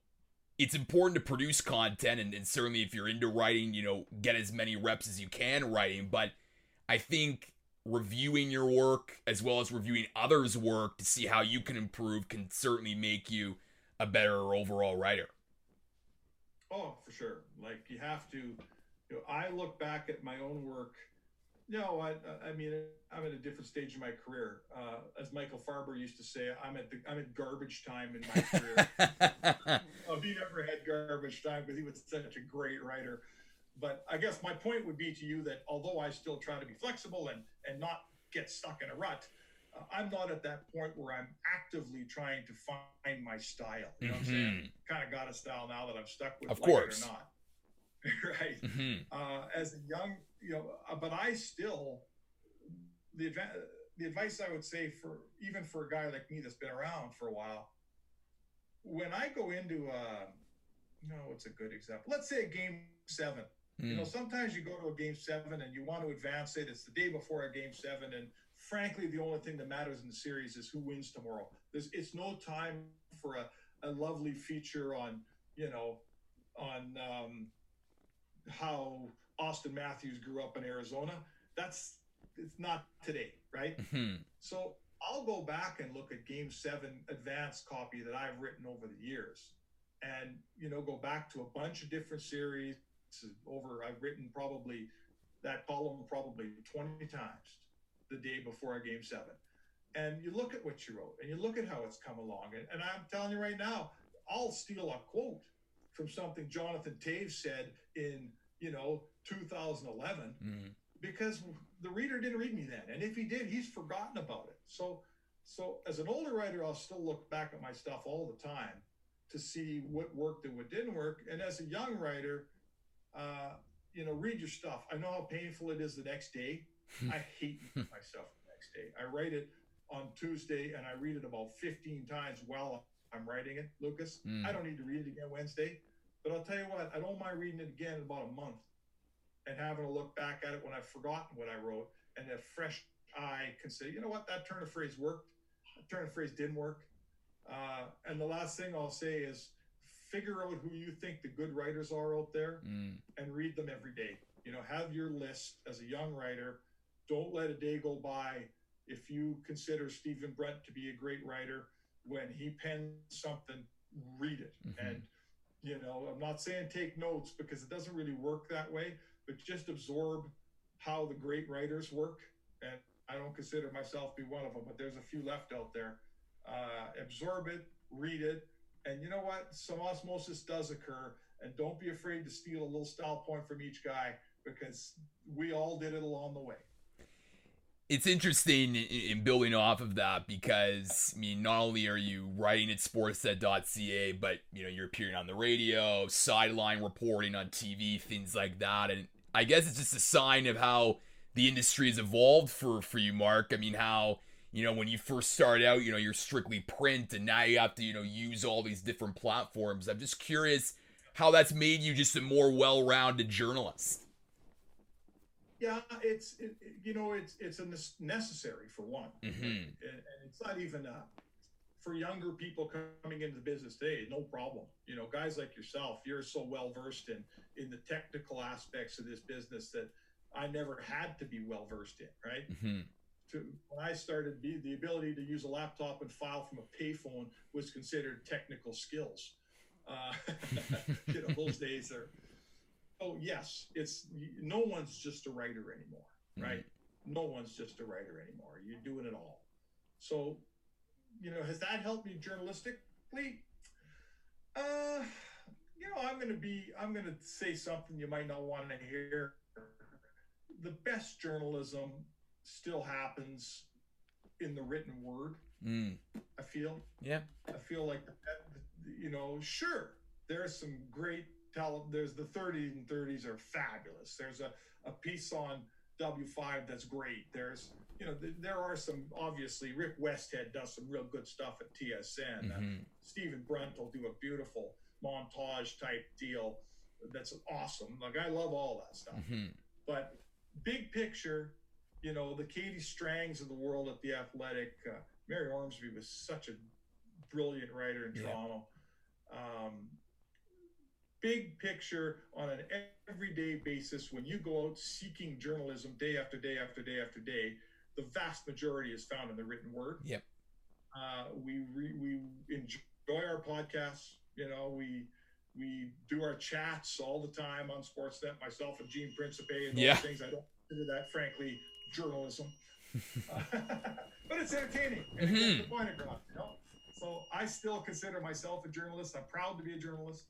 it's important to produce content and, and certainly if you're into writing, you know, get as many reps as you can writing. But I think reviewing your work as well as reviewing others' work to see how you can improve can certainly make you a better overall writer. oh for sure like you have to you know i look back at my own work no i i mean i'm at a different stage in my career uh, as michael farber used to say i'm at the i'm at garbage time in my career Oh, he never had garbage time because he was such a great writer. But I guess my point would be to you that although I still try to be flexible and and not get stuck in a rut, uh, I'm not at that point where I'm actively trying to find my style. You know what I'm saying? Kind of got a style now that I'm stuck with, Of like it course. or not. right. Mhm. Uh, as a young, you know, uh, but I still the the advice I would say for even for a guy like me that's been around for a while, when I go into uh, no, what's a good example? Let's say a game seven. You know, Mm. sometimes you go to a game seven and you want to advance it. It's the day before a game seven, and frankly, the only thing that matters in the series is who wins tomorrow. There's, it's no time for a, a lovely feature on, you know, on um, how Auston Matthews grew up in Arizona. That's it's not today, right? Mhm. So I'll go back and look at Game Seven advanced copy that I've written over the years, and you know, go back to a bunch of different series. Over, I've written probably that column probably 20 times the day before a Game Seven, and you look at what you wrote, and you look at how it's come along, and, and I'm telling you right now, I'll steal a quote from something Jonathan Toews said in you know 2011 Mm. because the reader didn't read me then. And if he did he's forgotten about it. So so as an older writer i'll still look back at my stuff all the time to see what worked and what didn't work. And as a young writer uh, you know read your stuff. I know how painful it is the next day. I hate myself the next day. I write it on tuesday and i read it about 15 times while i'm writing it lucas. Mm. i don't need to read it again wednesday. But i'll tell you what i don't mind reading it again in about a month and having a look back at it when I've forgotten what I wrote, and a fresh eye can say, you know what, that turn of phrase worked, that turn of phrase didn't work. Uh, and the last thing I'll say is figure out who you think the good writers are out there Mm. and read them every day. You know, have your list as a young writer. Don't let a day go by if you consider Stephen Brunt to be a great writer. When he pens something, read it. Mhm. And, you know, I'm not saying take notes because it doesn't really work that way, but just absorb how the great writers work, and I don't consider myself to be one of them, but there's a few left out there. Uh, absorb it, read it, and you know what? Some osmosis does occur, and don't be afraid to steal a little style point from each guy because we all did it along the way it's interesting in building off of that because I mean, not only are you writing at sportsnet.ca, but you know you're appearing on the radio, sideline reporting on TV, things like that, and I guess it's just a sign of how the industry has evolved for for you, Mark. I mean, how you know when you first started out, you know you're strictly print, and now you have to you know use all these different platforms. I'm just curious how that's made you just a more well-rounded journalist. Yeah, it's it, you know it's it's a necessary for one, mm-hmm. and, it's not even uh, for younger people coming into the business today. No problem, you know, guys like yourself, you're so well versed in in the technical aspects of this business that I never had to be well versed in. Right. Mm-hmm. To, when I started, the, the ability to use a laptop and file from a payphone was considered technical skills. Uh, you know, those days are oh yes, it's no one's just a writer anymore, mm-hmm. right? Mm-hmm. No one's just a writer anymore. You're doing it all. So, you know, has that helped me journalistically? Uh, you know, I'm going to be, I'm going to say something you might not want to hear. The best journalism still happens in the written word. Mm. I feel. Yeah. I feel like, you know, sure, there's some great tell there's the 30s and 30s are fabulous. There's a, a piece on W5 that's great. There's you know th- there are some obviously Rick Westhead does some real good stuff at TSN. Uh, mm-hmm. Uh, Stephen Brunt will do a beautiful montage type deal that's awesome. Like I love all that stuff. Mm-hmm. But big picture, you know, the Katie Strangs of the world at the Athletic, uh, Mary Ormsby was such a brilliant writer in yeah. Toronto. Um, big picture on an everyday basis when you go out seeking journalism day after day after day after day the vast majority is found in the written word. Yep. Uh, we re, we enjoy our podcasts you know we we do our chats all the time on sportsnet myself and gene principe and yeah. things. I don't consider that frankly journalism. But it's entertaining. And mm-hmm. the point across you know? So i still consider myself a journalist. I'm proud to be a journalist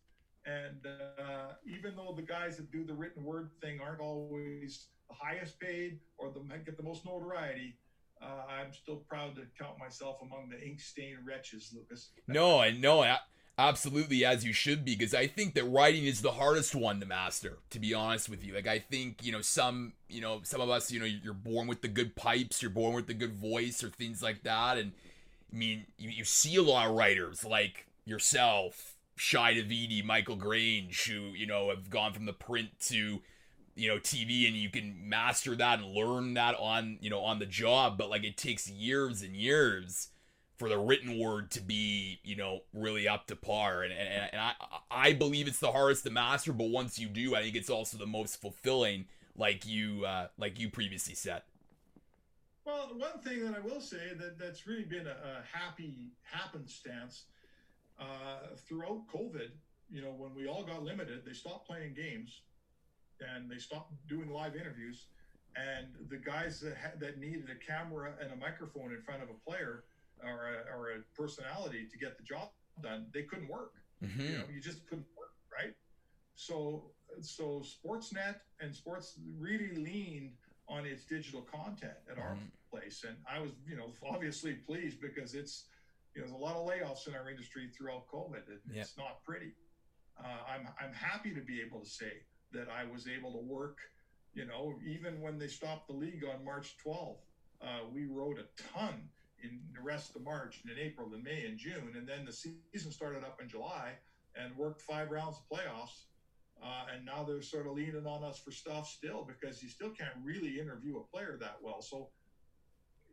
and uh, even though the guys that do the written word thing aren't always the highest paid or the get the most notoriety, uh, I'm still proud to count myself among the ink stained wretches, Lucas. No, I know. Absolutely, as you should be, because I think that writing is the hardest one to master. To be honest with you, like I think you know some, you know some of us, you know, you're born with the good pipes, you're born with the good voice, or things like that. And I mean, you, you see a lot of writers like yourself, Shi Davidi, Michael Grange, who, you know, have gone from the print to, you know, TV and you can master that and learn that on, you know, on the job. But like it takes years and years for the written word to be, you know, really up to par. And, and, and I, I believe it's the hardest to master, but once you do, I think it's also the most fulfilling, like you, uh, like you previously said. Well, one thing that I will say that that's really been a, a happy happenstance uh, throughout COVID, you know, when we all got limited, they stopped playing games and they stopped doing live interviews. And the guys that ha- that needed a camera and a microphone in front of a player or a, or a personality to get the job done, they couldn't work. Mm-hmm. You know, you just couldn't work, right? So so Sportsnet and Sports really leaned on its digital content at our mm-hmm. place, and I was, you know, obviously pleased because it's you know, there's a lot of layoffs in our industry throughout COVID. It, yep. It's not pretty. Uh, I'm I'm happy to be able to say that I was able to work. You know, even when they stopped the league on March 12th, uh, we wrote a ton in the rest of March and in April and May and June, and then the season started up in July and worked five rounds of playoffs. Uh, and now they're sort of leaning on us for stuff still because you still can't really interview a player that well. So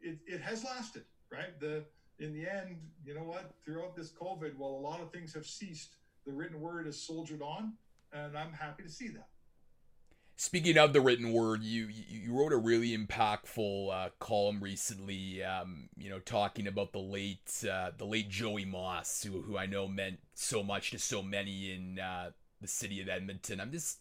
it, it has lasted, right? The in the end, you know what? Throughout this COVID, while a lot of things have ceased, the written word has soldiered on, and I'm happy to see that. Speaking of the written word, you you wrote a really impactful uh, column recently. Um, you know, talking about the late uh, the late Joey Moss, who who I know meant so much to so many in uh, the city of Edmonton. I'm just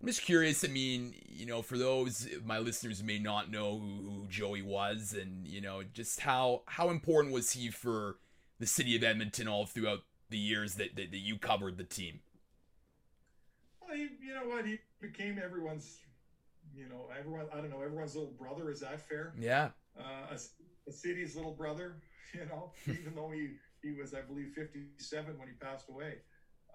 I'm just curious. I mean, you know, for those my listeners may not know who, who Joey was, and you know, just how how important was he for the city of Edmonton all throughout the years that that, that you covered the team? Well, he, you know what, he became everyone's, you know, everyone. I don't know, everyone's little brother. Is that fair? Yeah. Uh, a, a city's little brother. You know, even though he he was, I believe, 57 when he passed away.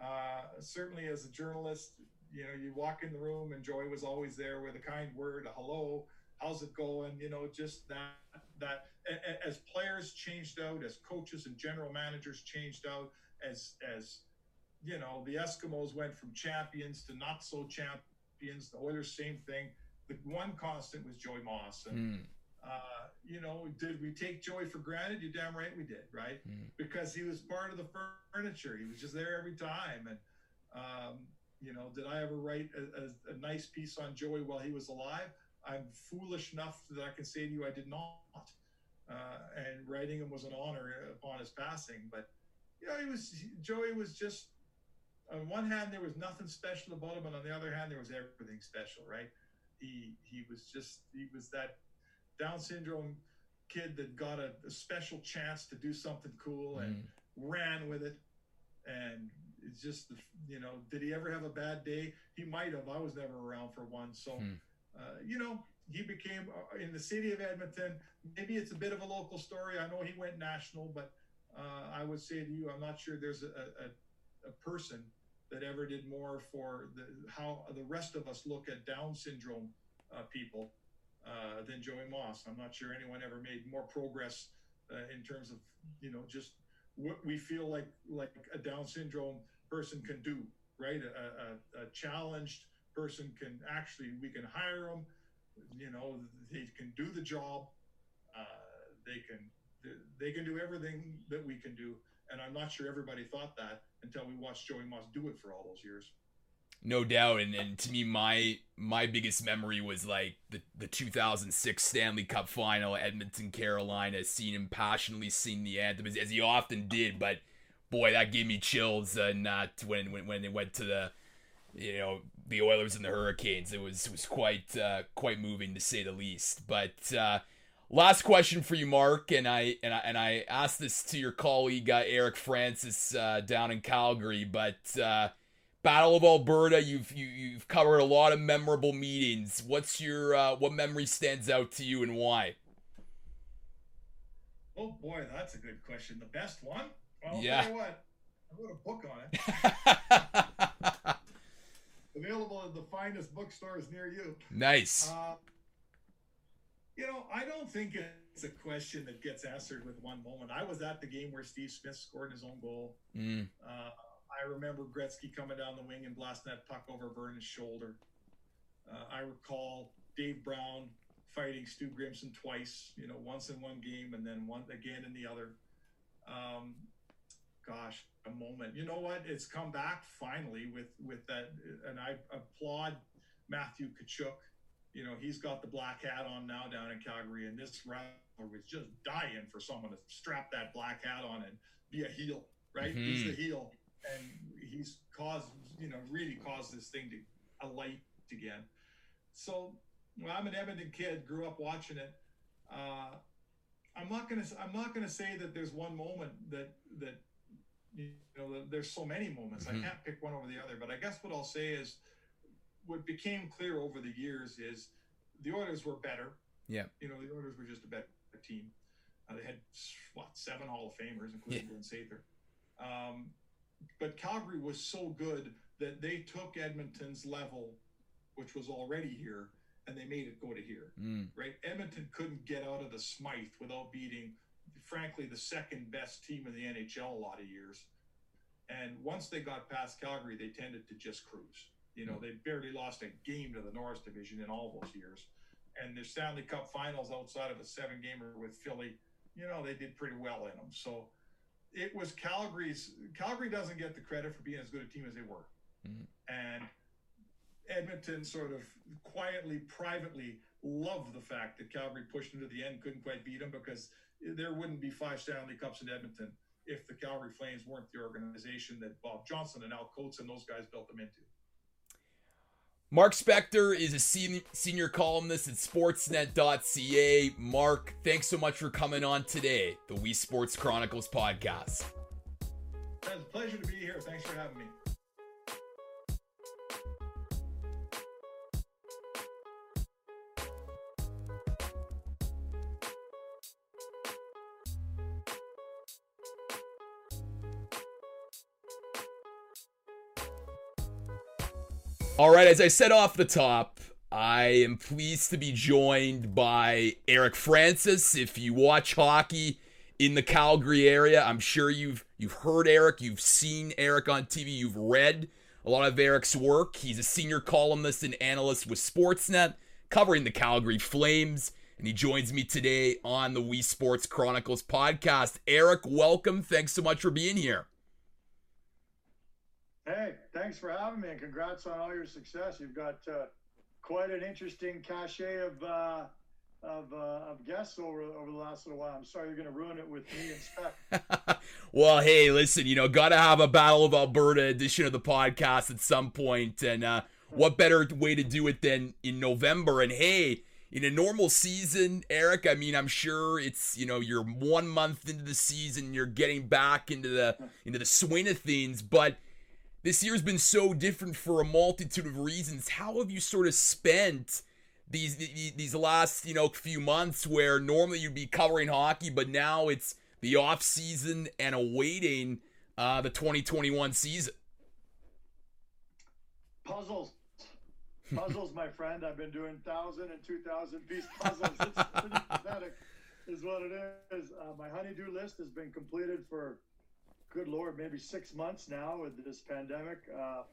Uh, certainly, as a journalist, you know, you walk in the room and Joey was always there with a kind word, a hello, how's it going? You know, just that that as players changed out, as coaches and general managers changed out, as as you know, the Eskimos went from champions to not so champions. The Oilers, same thing. The one constant was Joey Moss, and mm. uh, you know, did we take Joey for granted? You damn right we did, right? Mm. Because he was part of the furniture. He was just there every time, and um, you know, did I ever write a, a, a, nice piece on Joey while he was alive? I'm foolish enough that I can say to you I did not. Uh, and writing him was an honor upon his passing. But you know, he was Joey was just on one hand there was nothing special about him, and on the other hand there was everything special, right? He he was just he was that Down syndrome kid that got a, a special chance to do something cool and mm. ran with it and it's just you know did he ever have a bad day? He might have. I was never around for one. So hmm. uh, you know he became uh, in the city of edmonton. Maybe it's a bit of a local story. I know he went national but uh, i would say to you i'm not sure there's a, a, a person that ever did more for the, how the rest of us look at down syndrome uh, people uh, than joey moss. I'm not sure anyone ever made more progress uh, in terms of you know just what we feel like like a down syndrome person can do, right? A, a, a challenged person can actually, we can hire them, you know, they can do the job. Uh, they can, they can do everything that we can do. And I'm not sure everybody thought that until we watched Joey Moss do it for all those years. No doubt, and, and to me, my my biggest memory was like the, the 2006 Stanley Cup Final, Edmonton, Carolina. Seeing him passionately sing the anthem as, as he often did, but boy, that gave me chills. Uh, not when when when it went to the you know the Oilers and the Hurricanes. It was was quite uh, quite moving to say the least. But uh, last question for you, Mark, and I and I and I asked this to your colleague uh, Eric Francis uh, down in Calgary, but. Uh, Battle of Alberta, you've you, have you have covered a lot of memorable meetings. What's your uh, what memory stands out to you and why? Oh boy, that's a good question. The best one? Well, yeah. tell you what, I wrote a book on it. Available at the finest bookstores near you. Nice. Uh, you know, I don't think it's a question that gets answered with one moment. I was at the game where Steve Smith scored his own goal. Mm. Uh, I remember Gretzky coming down the wing and blasting that puck over Vernon's shoulder. Uh, I recall Dave Brown fighting Stu Grimson twice, you know, once in one game and then one again in the other. Um, gosh, a moment. You know what? It's come back finally with with that, and I applaud Matthew Tkachuk. You know, he's got the black hat on now down in Calgary, and this wrestler was just dying for someone to strap that black hat on and be a heel, right? Mm-hmm. He's the heel, and he's caused, you know, really caused this thing to alight again. So, well, I'm an Edmonton kid, grew up watching it. Uh, I'm not gonna I'm not gonna say that there's one moment that that you know, there's so many moments. Mm-hmm. I can't pick one over the other. But I guess what I'll say is, what became clear over the years is the Oilers were better. Yeah. You know, the Oilers were just a better team. Uh, they had what seven Hall of Famers, including yeah. Glen Sather. Um, but Calgary was so good that they took Edmonton's level, which was already here, and they made it go to here. Mm. Right? Edmonton couldn't get out of the Smythe without beating frankly the second best team in the NHL a lot of years. And once they got past Calgary, they tended to just cruise. You know, hmm. they barely lost a game to the Norris division in all those years. And their Stanley Cup finals outside of a seven gamer with Philly, you know, they did pretty well in them. So it was Calgary's. Calgary doesn't get the credit for being as good a team as they were. Mm-hmm. And Edmonton sort of quietly, privately loved the fact that Calgary pushed into the end, couldn't quite beat them because there wouldn't be five Stanley Cups in Edmonton if the Calgary Flames weren't the organization that Bob Johnson and Al Coates and those guys built them into. Mark Spector is a senior, senior columnist at sportsnet.ca. Mark, thanks so much for coming on today, the We Sports Chronicles podcast. It's a pleasure to be here. Thanks for having me. All right, as I said off the top, I am pleased to be joined by Eric Francis. If you watch hockey in the Calgary area, I'm sure you've you've heard Eric, you've seen Eric on TV, you've read a lot of Eric's work. He's a senior columnist and analyst with Sportsnet, covering the Calgary Flames, and he joins me today on the We Sports Chronicles podcast. Eric, welcome. Thanks so much for being here. Hey, thanks for having me, and congrats on all your success. You've got uh, quite an interesting cachet of uh, of, uh, of guests over over the last little while. I'm sorry you're going to ruin it with me and Spec. well, hey, listen, you know, got to have a Battle of Alberta edition of the podcast at some point, and uh, what better way to do it than in November? And hey. In a normal season, Eric, I mean, I'm sure it's you know you're one month into the season, you're getting back into the into the swing of things, but this year's been so different for a multitude of reasons. How have you sort of spent these these last you know few months where normally you'd be covering hockey, but now it's the off season and awaiting uh, the 2021 season? Puzzles. Puzzles, my friend. I've been doing thousand and two thousand piece puzzles. It's pretty pathetic, is what it is. Uh, my honeydew list has been completed for good lord, maybe six months now with this pandemic. Uh,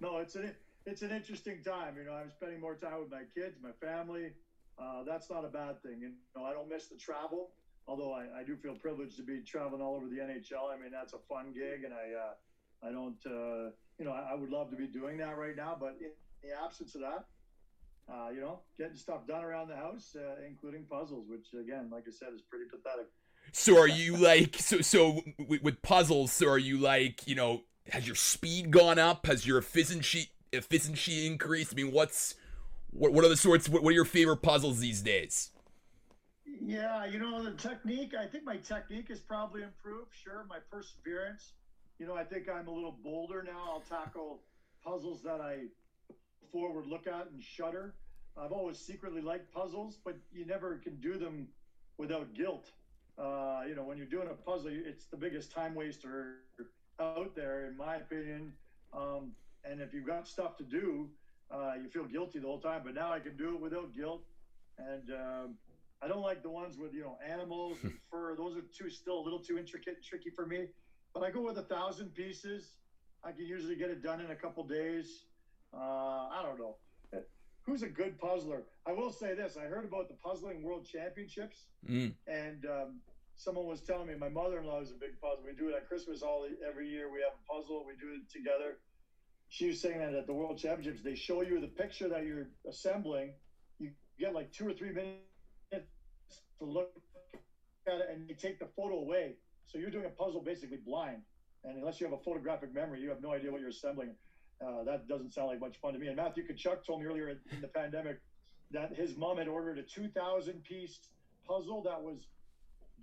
no, it's an it's an interesting time. You know, I'm spending more time with my kids, my family. Uh, that's not a bad thing. You know, I don't miss the travel, although I, I do feel privileged to be traveling all over the NHL. I mean, that's a fun gig, and I uh, I don't uh, you know I, I, would love to be doing that right now, but in the absence of that. Uh, you know, getting stuff done around the house, uh, including puzzles, which again, like I said, is pretty pathetic. So are you like so so with, puzzles? So are you like you know has your speed gone up? Has your efficiency efficiency increased? I mean, what's what what are the sorts? What, what are your favorite puzzles these days? Yeah, you know the technique. I think my technique has probably improved. Sure, my perseverance. You know, I think I'm a little bolder now. I'll tackle puzzles that I would look at and shudder. I've always secretly liked puzzles, but you never can do them without guilt. Uh, you know, when you're doing a puzzle, it's the biggest time waster out there, in my opinion. Um, and if you've got stuff to do, uh, you feel guilty the whole time. But now I can do it without guilt. And um, I don't like the ones with you know animals and fur. Those are too still a little too intricate, and tricky for me. But I go with a thousand pieces. I can usually get it done in a couple days. Uh, I don't know. Who's a good puzzler? I will say this: I heard about the puzzling world championships, mm. and um, someone was telling me my mother-in-law is a big puzzle. We do it at Christmas all every year. We have a puzzle. We do it together. She was saying that at the World Championships, they show you the picture that you're assembling. You get like two or three minutes to look at it, and you take the photo away. So you're doing a puzzle basically blind, and unless you have a photographic memory, you have no idea what you're assembling. Uh, that doesn't sound like much fun to me. And Matthew Tkachuk told me earlier in the pandemic that his mom had ordered a 2,000 piece puzzle that was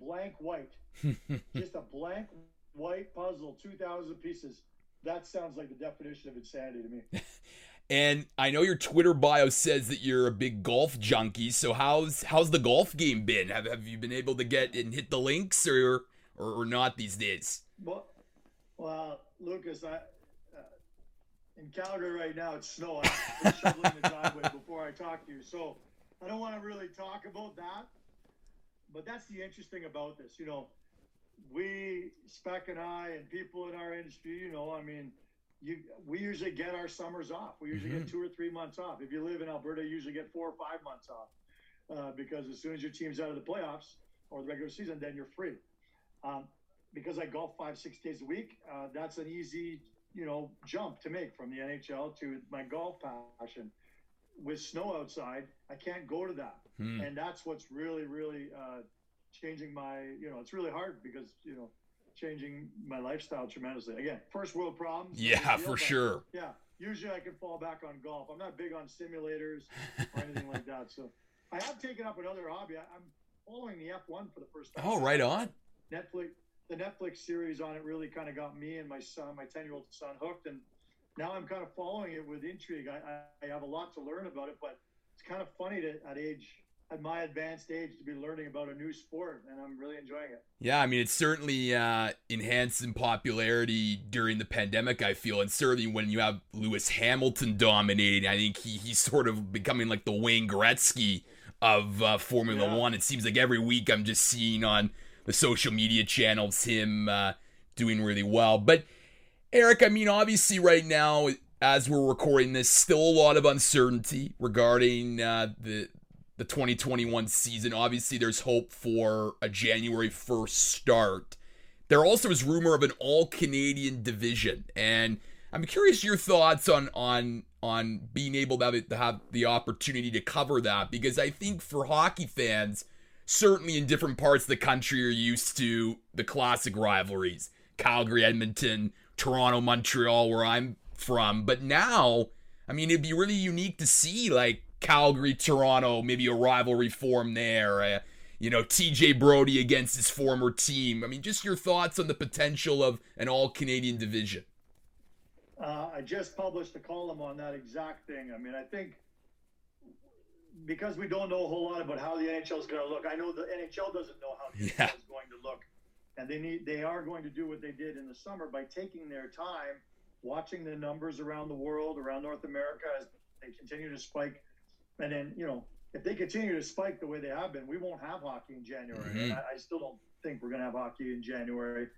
blank white, just a blank white puzzle, 2,000 pieces. That sounds like the definition of insanity to me. and I know your Twitter bio says that you're a big golf junkie. So how's how's the golf game been? Have have you been able to get and hit the links or or, or not these days? Well, well, Lucas, I in Calgary right now, it's snowing. I'm shoveling the driveway before I talk to you. So I don't want to really talk about that. But that's the interesting about this. You know, we, Spec and I, and people in our industry, you know, I mean, you, we usually get our summers off. We usually mm-hmm. get two or three months off. If you live in Alberta, you usually get four or five months off uh, because as soon as your team's out of the playoffs or the regular season, then you're free. Um, because I golf five, six days a week, uh, that's an easy you know, jump to make from the NHL to my golf passion. With snow outside, I can't go to that, hmm. and that's what's really, really uh, changing my. You know, it's really hard because you know, changing my lifestyle tremendously. Again, first world problems. Yeah, for sure. Yeah, usually I can fall back on golf. I'm not big on simulators or anything like that. So I have taken up another hobby. I, am following the F1 for the first time. Oh, right on. Netflix, the Netflix series on it really kind of got me and my son, my 10 year old son, hooked. And now I'm kind of following it with intrigue. I, I, have a lot to learn about it, but it's kind of funny to, at age at my advanced age to be learning about a new sport and I'm really enjoying it. Yeah, I mean it's certainly uh, enhanced in popularity during the pandemic, I feel, and certainly when you have Lewis Hamilton dominating, I think he he's sort of becoming like the Wayne Gretzky of uh, Formula yeah. One. It seems like every week I'm just seeing on the social media channels him uh, doing really well. But Eric, I mean, obviously right now as we're recording this, still a lot of uncertainty regarding uh, the the 2021 season. Obviously, there's hope for a January 1st start. There also is rumor of an all Canadian division, and I'm curious your thoughts on on on being able to have, it, to have the opportunity to cover that because I think for hockey fans, certainly in different parts of the country, are used to the classic rivalries: Calgary, Edmonton, Toronto, Montreal, where I'm from. But now, I mean, it'd be really unique to see like Calgary, Toronto, maybe a rivalry form there. Uh, you know, TJ Brodie against his former team. I mean, just your thoughts on the potential of an all Canadian division. Uh, I just published a column on that exact thing. I mean, I think because we don't know a whole lot about how the NHL is going to look. I know the NHL doesn't know how the yeah. NHL is going to look, and they need they are going to do what they did in the summer by taking their time, watching the numbers around the world, around North America as they continue to spike and then, you know, if they continue to spike the way they have been, we won't have hockey in January. Mm-hmm. I, I, still don't think we're going to have hockey in January.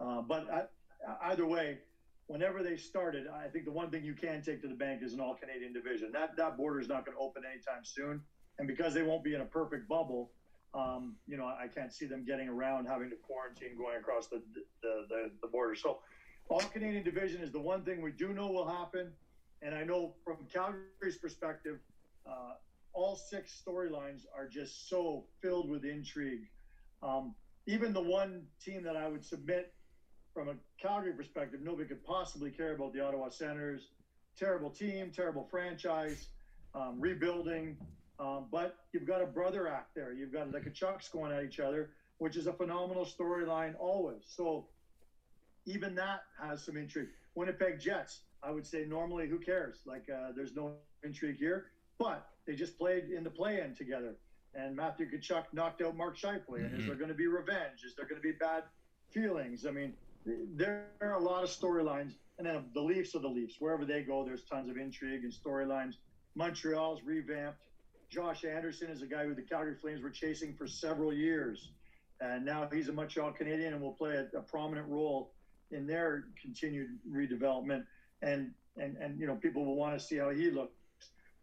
Uh, but I, either way, whenever they started, I think the one thing you can take to the bank is an all Canadian division. That that border is not going to open anytime soon, and because they won't be in a perfect bubble, um, you know, I can't see them getting around having to quarantine going across the the, the, the border. So, all Canadian division is the one thing we do know will happen, and I know from Calgary's perspective uh, all six storylines are just so filled with intrigue. Um, even the one team that I would submit from a Calgary perspective, nobody could possibly care about the Ottawa Senators. Terrible team, terrible franchise, um, rebuilding. Um, but you've got a brother act there. You've got the Tkachuks going at each other, which is a phenomenal storyline always. So even that has some intrigue. Winnipeg Jets, I would say normally, who cares? Like uh, there's no intrigue here. But they just played in the play-in together, and Matthew Tkachuk knocked out Mark Scheifele. Mm-hmm. And is mm-hmm. there going to be revenge? Is there going to be bad feelings? I mean, there are a lot of storylines. And then the Leafs are the Leafs. Wherever they go, there's tons of intrigue and storylines. Montreal's revamped. Josh Anderson is a guy who the Calgary Flames were chasing for several years. And now he's a Montreal Canadian and will play a, a prominent role in their continued redevelopment. And, and, and, you know, people will want to see how he looks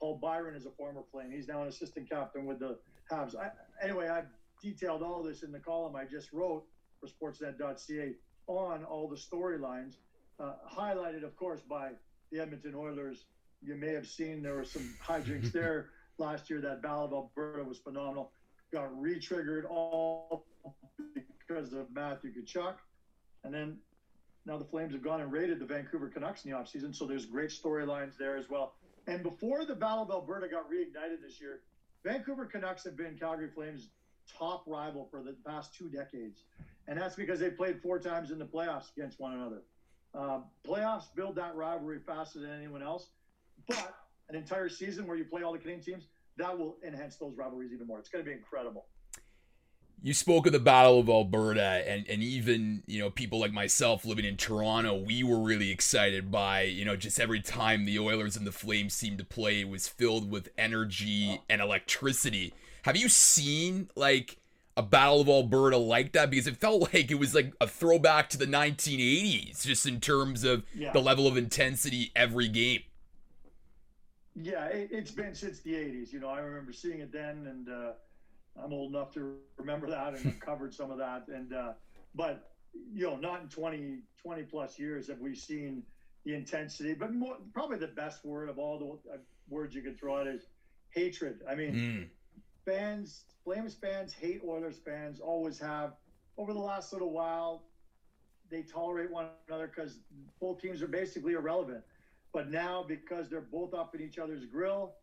Paul Byron is a former Flame. He's now an assistant captain with the Habs. I, anyway, I've detailed all this in the column I just wrote for Sportsnet.ca on all the storylines, uh, highlighted, of course, by the Edmonton Oilers. You may have seen there were some hijinks there last year. That Battle of Alberta was phenomenal. Got re-triggered all because of Matthew Tkachuk. And then now the Flames have gone and raided the Vancouver Canucks in the offseason, so there's great storylines there as well. And before the Battle of Alberta got reignited this year, Vancouver Canucks have been Calgary Flames' top rival for the past two decades. And that's because they played four times in the playoffs against one another. Uh, playoffs build that rivalry faster than anyone else. But an entire season where you play all the Canadian teams, that will enhance those rivalries even more. It's going to be incredible you spoke of the Battle of Alberta, and, and even you know people like myself living in Toronto, we were really excited by you know just every time the Oilers and the Flames seemed to play, it was filled with energy and electricity. Have you seen like a Battle of Alberta like that? Because it felt like it was like a throwback to the 1980s, just in terms of yeah. the level of intensity every game. Yeah, it, has been since the 80s. You know, I remember seeing it then, and. Uh, I'm old enough to remember that and covered some of that. And uh, but you know, not in 20 20 plus years have we seen the intensity. But more, probably the best word of all the uh, words you could throw out is hatred. I mean, mm. Fans, Flames fans hate Oilers fans. Always have. Over the last little while, they tolerate one another because both teams are basically irrelevant. But now, because they're both up in each other's grill,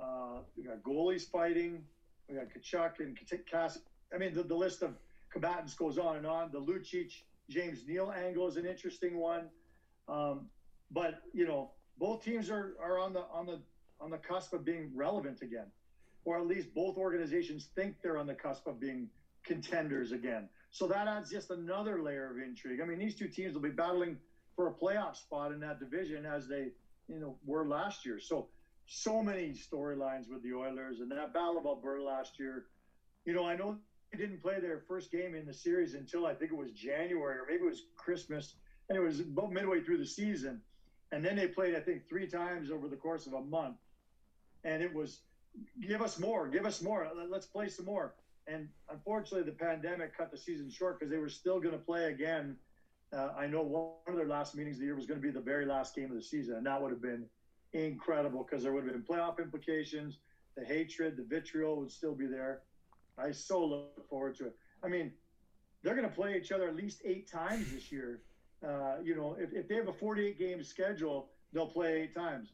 uh, we got goalies fighting. We got Tkachuk and Cass. I mean, the, the list of combatants goes on and on. The Lucic James Neal angle is an interesting one. Um, but you know, both teams are, are on the on the on the cusp of being relevant again, or at least both organizations think they're on the cusp of being contenders again. So that adds just another layer of intrigue. I mean, these two teams will be battling for a playoff spot in that division as they, you know, were last year. So so many storylines with the Oilers and that battle of Alberta last year. You know, I know they didn't play their first game in the series until I think it was January or maybe it was Christmas, and it was about midway through the season. And then they played, I think, three times over the course of a month. And it was, give us more, give us more, let's play some more. And unfortunately, the pandemic cut the season short because they were still going to play again. Uh, I know one of their last meetings of the year was going to be the very last game of the season, and that would have been incredible because there would have been playoff implications. The hatred, the vitriol would still be there. I so look forward to it. I mean, they're going to play each other at least eight times this year. Uh, you know, if, if they have a 48 game schedule, they'll play eight times.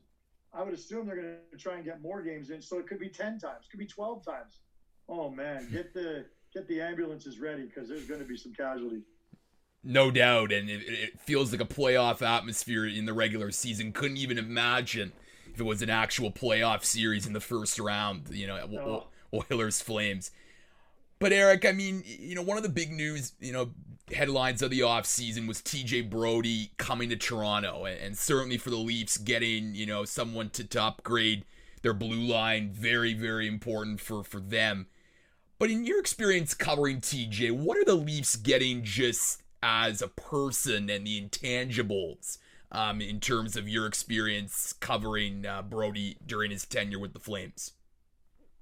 I would assume they're going to try and get more games in, so it could be 10 times, could be 12 times. Oh man, get the get the ambulances ready because there's going to be some casualties. No doubt, and it, it, feels like a playoff atmosphere in the regular season. Couldn't even imagine if it was an actual playoff series in the first round. You know, no. Oh. Oilers Flames. But Eric, I mean, you know, one of the big news, you know, headlines of the offseason was TJ Brodie coming to Toronto and, certainly for the Leafs getting, you know, someone to, to upgrade their blue line, very, very important for, for them. But in your experience covering TJ, what are the Leafs getting just as a person and the intangibles um, in terms of your experience covering uh, Brodie during his tenure with the Flames?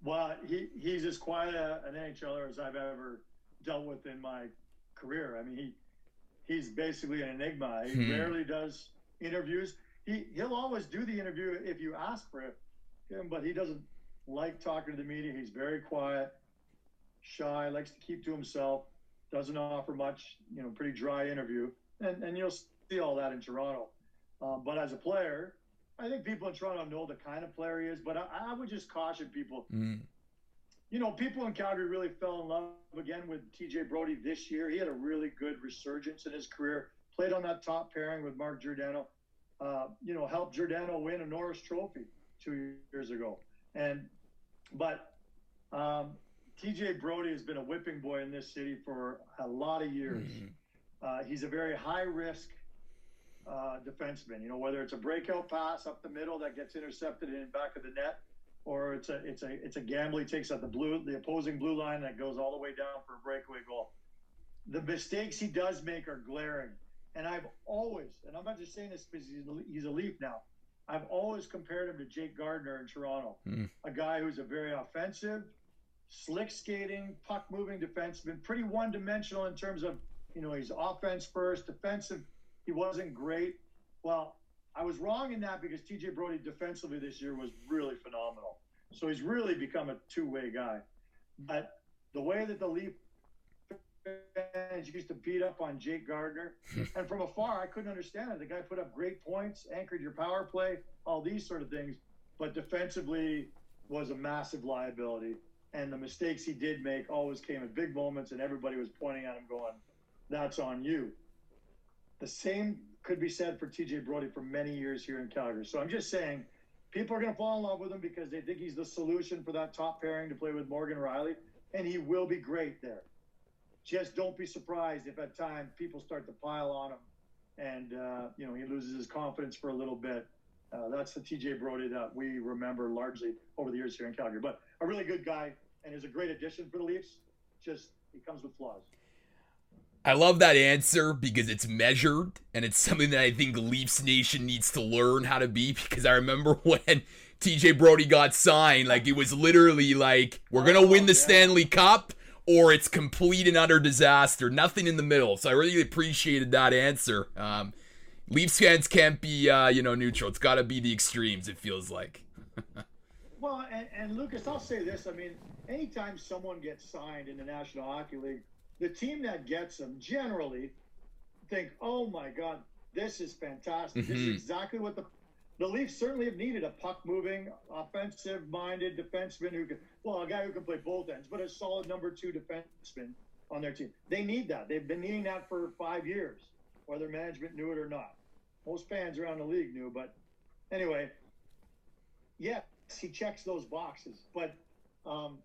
Well, he, he's as quiet an NHLer as I've ever dealt with in my career. I mean, he he's basically an enigma. He hmm. rarely does interviews. He he'll always do the interview if you ask for it, but he doesn't like talking to the media. He's very quiet, shy, likes to keep to himself, doesn't offer much. You know, pretty dry interview, and and you'll see all that in Toronto. Um, but as a player, I think people in Toronto know the kind of player he is, but I, I would just caution people. Mm. You know, people in Calgary really fell in love again with TJ Brodie this year. He had a really good resurgence in his career. Played on that top pairing with Mark Giordano. Uh, you know, helped Giordano win a Norris Trophy two years ago. And, but um, TJ Brodie has been a whipping boy in this city for a lot of years. Mm-hmm. Uh, he's a very high risk uh, defenseman. You know, whether it's a breakout pass up the middle that gets intercepted in back of the net, or it's a it's a it's a gamble he takes at the blue the opposing blue line that goes all the way down for a breakaway goal. The mistakes he does make are glaring, and I've always, and I'm not just saying this because he's a, he's a Leaf now. I've always compared him to Jake Gardiner in Toronto, mm. a guy who's a very offensive, slick skating, puck moving defenseman, pretty one dimensional in terms of you know he's offense first, defensive he wasn't great. Well, I was wrong in that because TJ Brodie defensively this year was really phenomenal. So he's really become a two way guy. But the way that the Leaf fans used to beat up on Jake Gardiner, and from afar, I couldn't understand it. The guy put up great points, anchored your power play, all these sort of things, but defensively was a massive liability. And the mistakes he did make always came at big moments, and everybody was pointing at him, going, That's on you. The same could be said for TJ Brodie for many years here in Calgary. So I'm just saying, people are going to fall in love with him because they think he's the solution for that top pairing to play with Morgan Rielly, and he will be great there. Just don't be surprised if at times people start to pile on him, and uh, you know he loses his confidence for a little bit. Uh, that's the TJ Brodie that we remember largely over the years here in Calgary. But a really good guy and is a great addition for the Leafs. Just he comes with flaws. I love that answer because it's measured and it's something that I think Leafs Nation needs to learn how to be because I remember when TJ Brodie got signed, like it was literally like, we're going to win the Stanley Cup or it's complete and utter disaster. Nothing in the middle. So I really appreciated that answer. Um, Leafs fans can't be, uh, you know, neutral. It's got to be the extremes, it feels like. well, and, and Lucas, I'll say this. I mean, anytime someone gets signed in the National Hockey League, the team that gets them generally think, "Oh my God, this is fantastic! Mm-hmm. This is mm-hmm. exactly what the the Leafs certainly have needed a puck moving, offensive minded defenseman who can, well, a guy who can play both ends, but a solid number two defenseman on their team. They need that. They've been needing that for five years, whether management knew it or not. Most fans around the league knew, but anyway, yes, he checks those boxes. But um,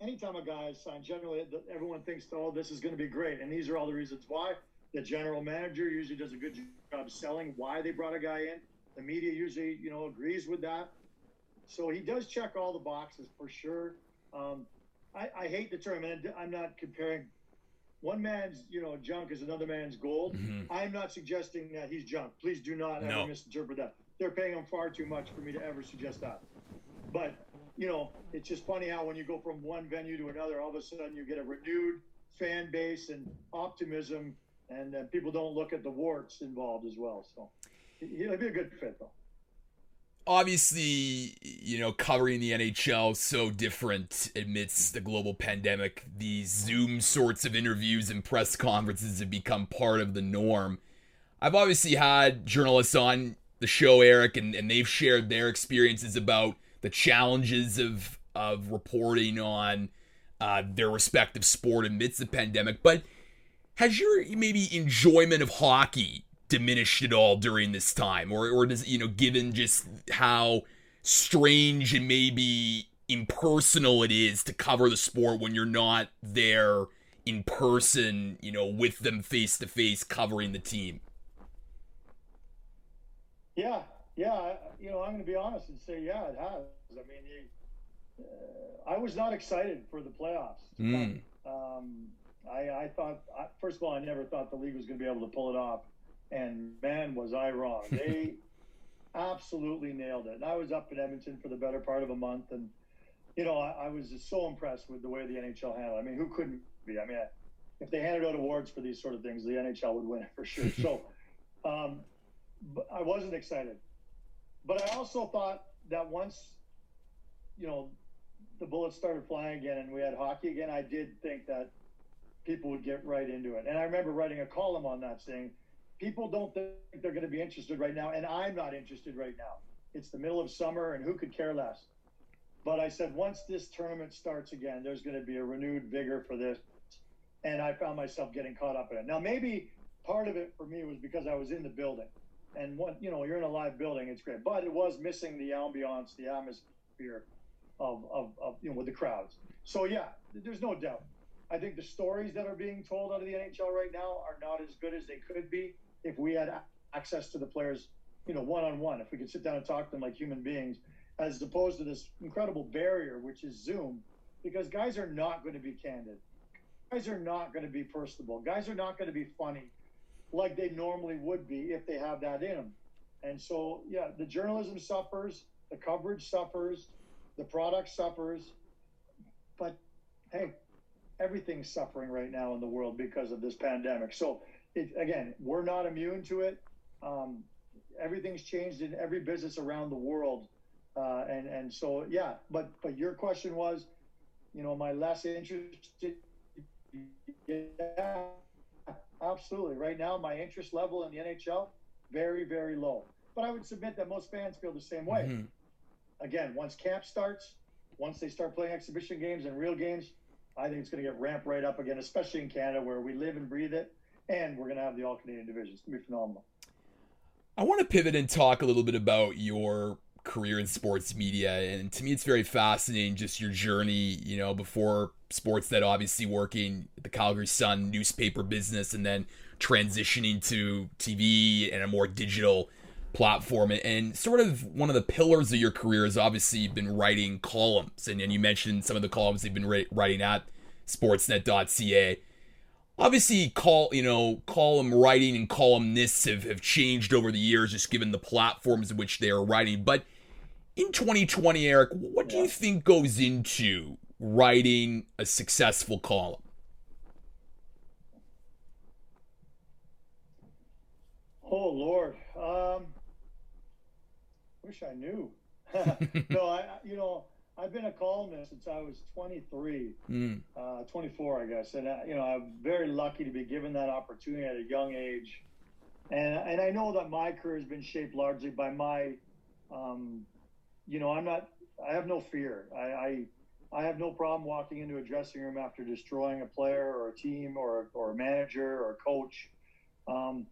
anytime a guy is signed, generally everyone thinks, oh, this is going to be great. And these are all the reasons why. The general manager usually does a good job selling why they brought a guy in. The media usually, you know, agrees with that. So he does check all the boxes for sure. Um, I, I, hate the term, and I'm not comparing one man's, you know, junk is another man's gold. Mm-hmm. I'm not suggesting that he's junk. Please do not no. ever misinterpret that. They're paying him far too much for me to ever suggest that. But you know, it's just funny how when you go from one venue to another, all of a sudden you get a renewed fan base and optimism, and uh, people don't look at the warts involved as well. So he'll be a good fit, though. Obviously, you know, covering the NHL so different amidst the global pandemic. These Zoom sorts of interviews and press conferences have become part of the norm. I've obviously had journalists on the show, Eric, and, and they've shared their experiences about the challenges of of reporting on uh, their respective sport amidst the pandemic. But has your maybe enjoyment of hockey diminished at all during this time, or or does you know, given just how strange and maybe impersonal it is to cover the sport when you're not there in person, you know, with them face to face covering the team? Yeah, yeah. You know, I'm going to be honest and say, yeah, it has. I mean, he, uh, I was not excited for the playoffs. Mm. Um, I, I thought, I, first of all, I never thought the league was going to be able to pull it off, and man, was I wrong. They absolutely nailed it. And I was up in Edmonton for the better part of a month, and you know, I, I was just so impressed with the way the NHL handled. it. I mean, who couldn't be? I mean, if they handed out awards for these sort of things, the NHL would win it for sure. So, um, I wasn't excited, but I also thought that once you know, the bullets started flying again and we had hockey again, I did think that people would get right into it. And I remember writing a column on that saying, people don't think they're going to be interested right now, and I'm not interested right now. It's the middle of summer, and who could care less? But I said, once this tournament starts again, there's going to be a renewed vigor for this. And I found myself getting caught up in it. Now, maybe part of it for me was because I was in the building. And what, you know, you're in a live building, it's great. But it was missing the ambiance, the atmosphere of, of, of you know with the crowds. So yeah, there's no doubt. I think the stories that are being told out of the NHL right now are not as good as they could be if we had access to the players, you know, one on one. If we could sit down and talk to them like human beings, as opposed to this incredible barrier which is Zoom, because guys are not going to be candid. Guys are not going to be personable. Guys are not going to be funny like they normally would be if they have that in. And so, yeah, the journalism suffers, the coverage suffers, the product suffers, but hey, everything's suffering right now in the world because of this pandemic. So, it, again, we're not immune to it. Um, everything's changed in every business around the world, uh, and and so yeah. But but your question was, you know, my less interested. Yeah, absolutely. Right now, my interest level in the NHL very very low. But I would submit that most fans feel the same way. Mm-hmm again, once camp starts, once they start playing exhibition games and real games, I think it's going to get ramped right up again, especially in Canada where we live and breathe it, and we're going to have the all Canadian division. It's going to be phenomenal. I want to pivot and talk a little bit about your career in sports media, and to me, it's very fascinating just your journey. You know, before Sportsnet, obviously working the Calgary Sun newspaper business, and then transitioning to TV and a more digital platform. And sort of one of the pillars of your career has obviously been writing columns. And, and you mentioned some of the columns you've been writing at sportsnet.ca obviously call you know column writing and columnists have, have changed over the years just given the platforms in which they are writing. But in 2020 eric what do you think goes into writing a successful column oh lord um wish I knew. no, I you know I've been a columnist since I was 23, mm. uh, 24, I guess, and uh, you know I'm very lucky to be given that opportunity at a young age, and and I know that my career has been shaped largely by my um, you know, I'm not. I have no fear. I, I I have no problem walking into a dressing room after destroying a player or a team or or a manager or a coach. Um,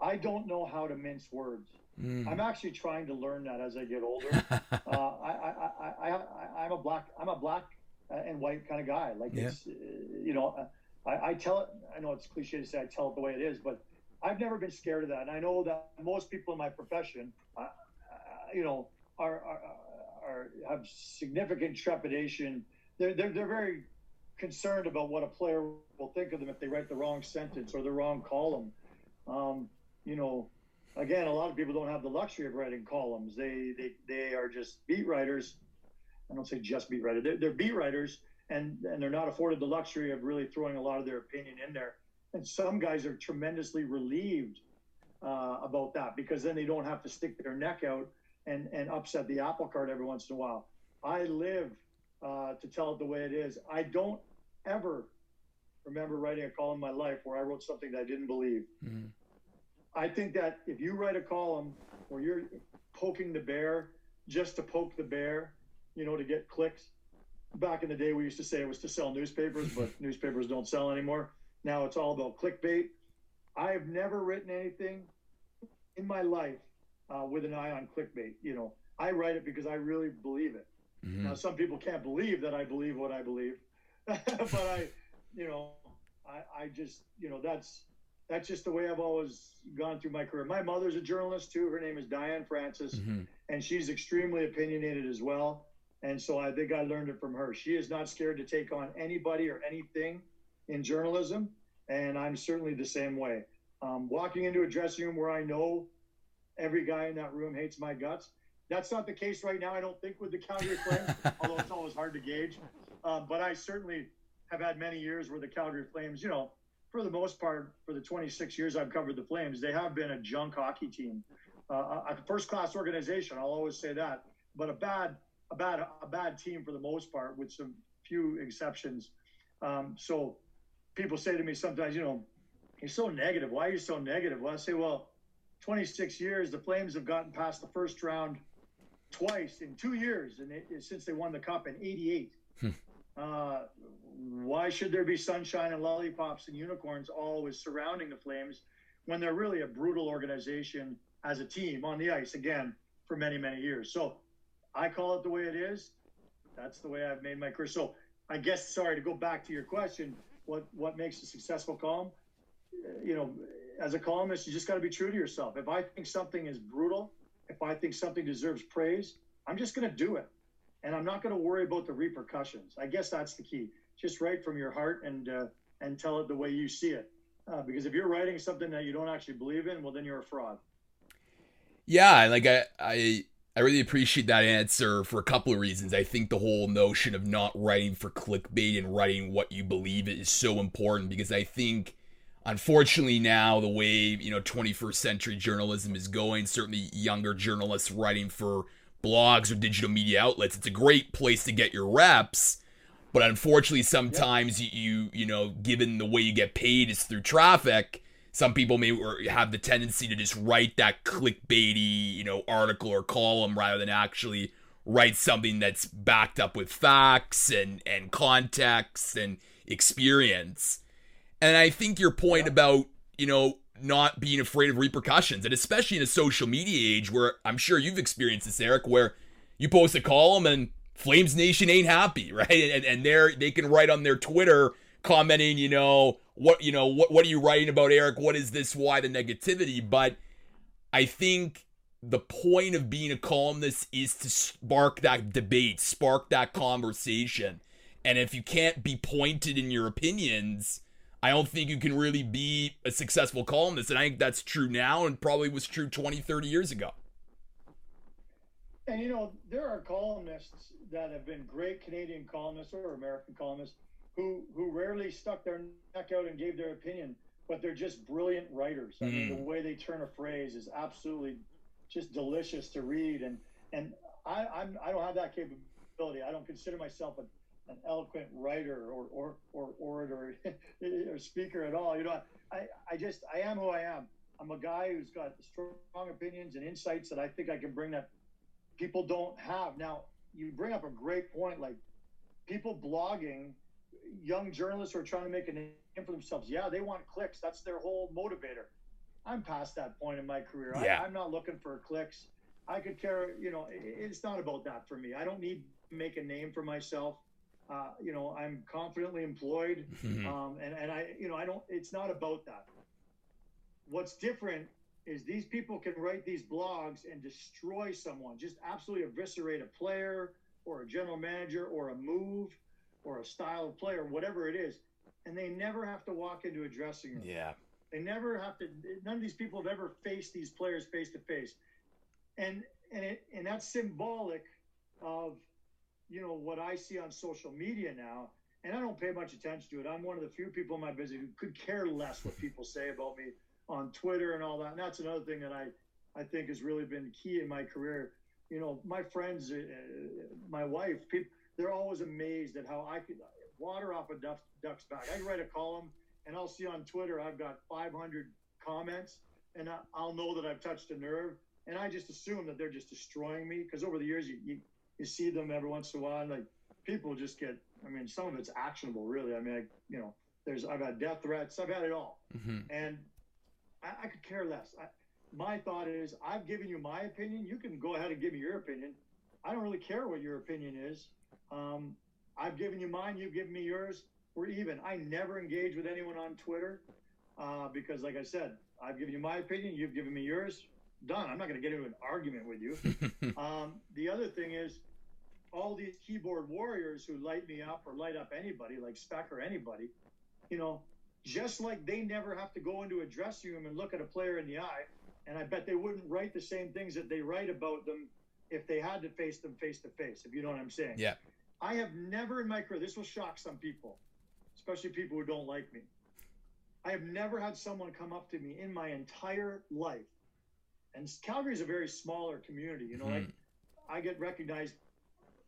I don't know how to mince words. Mm. I'm actually trying to learn that as I get older. uh, I, I, I, I, am a black, I'm a black and white kind of guy. Like yeah. it's, you know, I, I tell it. I know it's cliche to say I tell it the way it is, but I've never been scared of that. And I know that most people in my profession, uh, uh you know, are, are, are have significant trepidation. They're, they're they're very concerned about what a player will think of them if they write the wrong sentence or the wrong column. Um, you know, again, a lot of people don't have the luxury of writing columns. They they, they are just beat writers. I don't say just beat writers. They're, they're beat writers, and and they're not afforded the luxury of really throwing a lot of their opinion in there. And some guys are tremendously relieved uh, about that because then they don't have to stick their neck out and and upset the apple cart every once in a while. I live uh, to tell it the way it is. I don't ever remember writing a column in my life where I wrote something that I didn't believe. Mm-hmm. I think that if you write a column where you're poking the bear just to poke the bear, you know, to get clicks. Back in the day, we used to say it was to sell newspapers, but newspapers don't sell anymore. Now it's all about clickbait. I have never written anything in my life uh, with an eye on clickbait. You know, I write it because I really believe it. Mm-hmm. Now, some people can't believe that I believe what I believe, but I, you know, I, I just, you know, that's that's just the way I've always gone through my career. My mother's a journalist too. Her name is Diane Francis, mm-hmm. and she's extremely opinionated as well. And so I think I learned it from her. She is not scared to take on anybody or anything in journalism, and I'm certainly the same way. Um, walking into a dressing room where I know every guy in that room hates my guts. That's not the case right now, I don't think, with the Calgary Flames, although it's always hard to gauge. Um, but I certainly have had many years where the Calgary Flames, you know, for the most part, for the 26 years I've covered the Flames, they have been a junk hockey team, uh, a first-class organization. I'll always say that, but a bad, a bad, a bad team for the most part, with some few exceptions. Um, so people say to me sometimes, you know, you're so negative. Why are you so negative? Well, I say, well, 26 years, the Flames have gotten past the first round twice in two years, and it, since they won the cup in '88. Hmm. Uh, why should there be sunshine and lollipops and unicorns always surrounding the Flames when they're really a brutal organization as a team on the ice again for many many years? So I call it the way it is. That's the way I've made my career. So I guess sorry to go back to your question. What what makes a successful column? You know, as a columnist, you just got to be true to yourself. If I think something is brutal, if I think something deserves praise, I'm just going to do it. And I'm not going to worry about the repercussions. I guess that's the key. Just write from your heart and uh, and tell it the way you see it. Uh, because if you're writing something that you don't actually believe in, well, then you're a fraud. Yeah, like I, I, I really appreciate that answer for a couple of reasons. I think the whole notion of not writing for clickbait and writing what you believe is so important because I think unfortunately now the way you know 21st century journalism is going certainly younger journalists writing for blogs or digital media outlets it's a great place to get your reps but unfortunately sometimes yep. you you know given the way you get paid is through traffic some people may have the tendency to just write that clickbaity you know article or column rather than actually write something that's backed up with facts and and context and experience and I think your point yeah. about, you know, not being afraid of repercussions, and especially in a social media age where I'm sure you've experienced this, Eric, where you post a column and Flames Nation ain't happy, right? And and they're they can write on their Twitter commenting, you know, what you know, what what are you writing about, Eric? What is this? Why the negativity? But I think the point of being a columnist is to spark that debate, spark that conversation. And if you can't be pointed in your opinions, I don't think you can really be a successful columnist. And I think that's true now and probably was true 20, 30 years ago. And you know, there are columnists that have been great Canadian columnists or American columnists who who rarely stuck their neck out and gave their opinion, but they're just brilliant writers. I mm. mean, the mm. way they turn a phrase is absolutely just delicious to read. And and I I'm I don't have that capability. I don't consider myself a an eloquent writer or or, or orator or speaker at all. You know, I, I just I am who I am. I'm a guy who's got strong opinions and insights that I think I can bring that people don't have. Now, you bring up a great point. Like people blogging, young journalists who are trying to make a name for themselves. Yeah, they want clicks. That's their whole motivator. I'm past that point in my career. Yeah. I, I'm not looking for clicks. I could care, you know, it- it's not about that for me. I don't need to make a name for myself. Uh, you know, I'm confidently employed. Um, and, and I, you know, I don't, it's not about that. What's different is these people can write these blogs and destroy someone, just absolutely eviscerate a player or a general manager or a move or a style of player, whatever it is. And they never have to walk into a dressing room. Yeah. They never have to. None of these people have ever faced these players face to face, and and it and that's symbolic of, you know, what I see on social media now. And I don't pay much attention to it. I'm one of the few people in my business who could care less what people say about me on Twitter and all that. And that's another thing that I I think has really been key in my career. You know, my friends, uh, my wife, people, they're always amazed at how I could water off a duck, duck's back. I write a column and I'll see on Twitter I've got 500 comments, and I, I'll know that I've touched a nerve, and I just assume that they're just destroying me because over the years you, you you see them every once in a while, and like people just get. I mean, some of it's actionable, really. I mean, I, you know, there's I've had death threats, I've had it all, Mhm. and I, I could care less. I, my thought is, I've given you my opinion. You can go ahead and give me your opinion. I don't really care what your opinion is. Um, I've given you mine. You've given me yours. We're even. I never engage with anyone on Twitter uh, because, like I said, I've given you my opinion. You've given me yours. Done. I'm not going to get into an argument with you. Um, the other thing is, all these keyboard warriors who light me up or light up anybody, like Spec or anybody, you know, just like they never have to go into a dressing room and look at a player in the eye, and I bet they wouldn't write the same things that they write about them if they had to face them face to face. If you know what I'm saying? Yeah. I have never in my career. This will shock some people, especially people who don't like me. I have never had someone come up to me in my entire life. And Calgary is a very smaller community. You know, like Mhm. I get recognized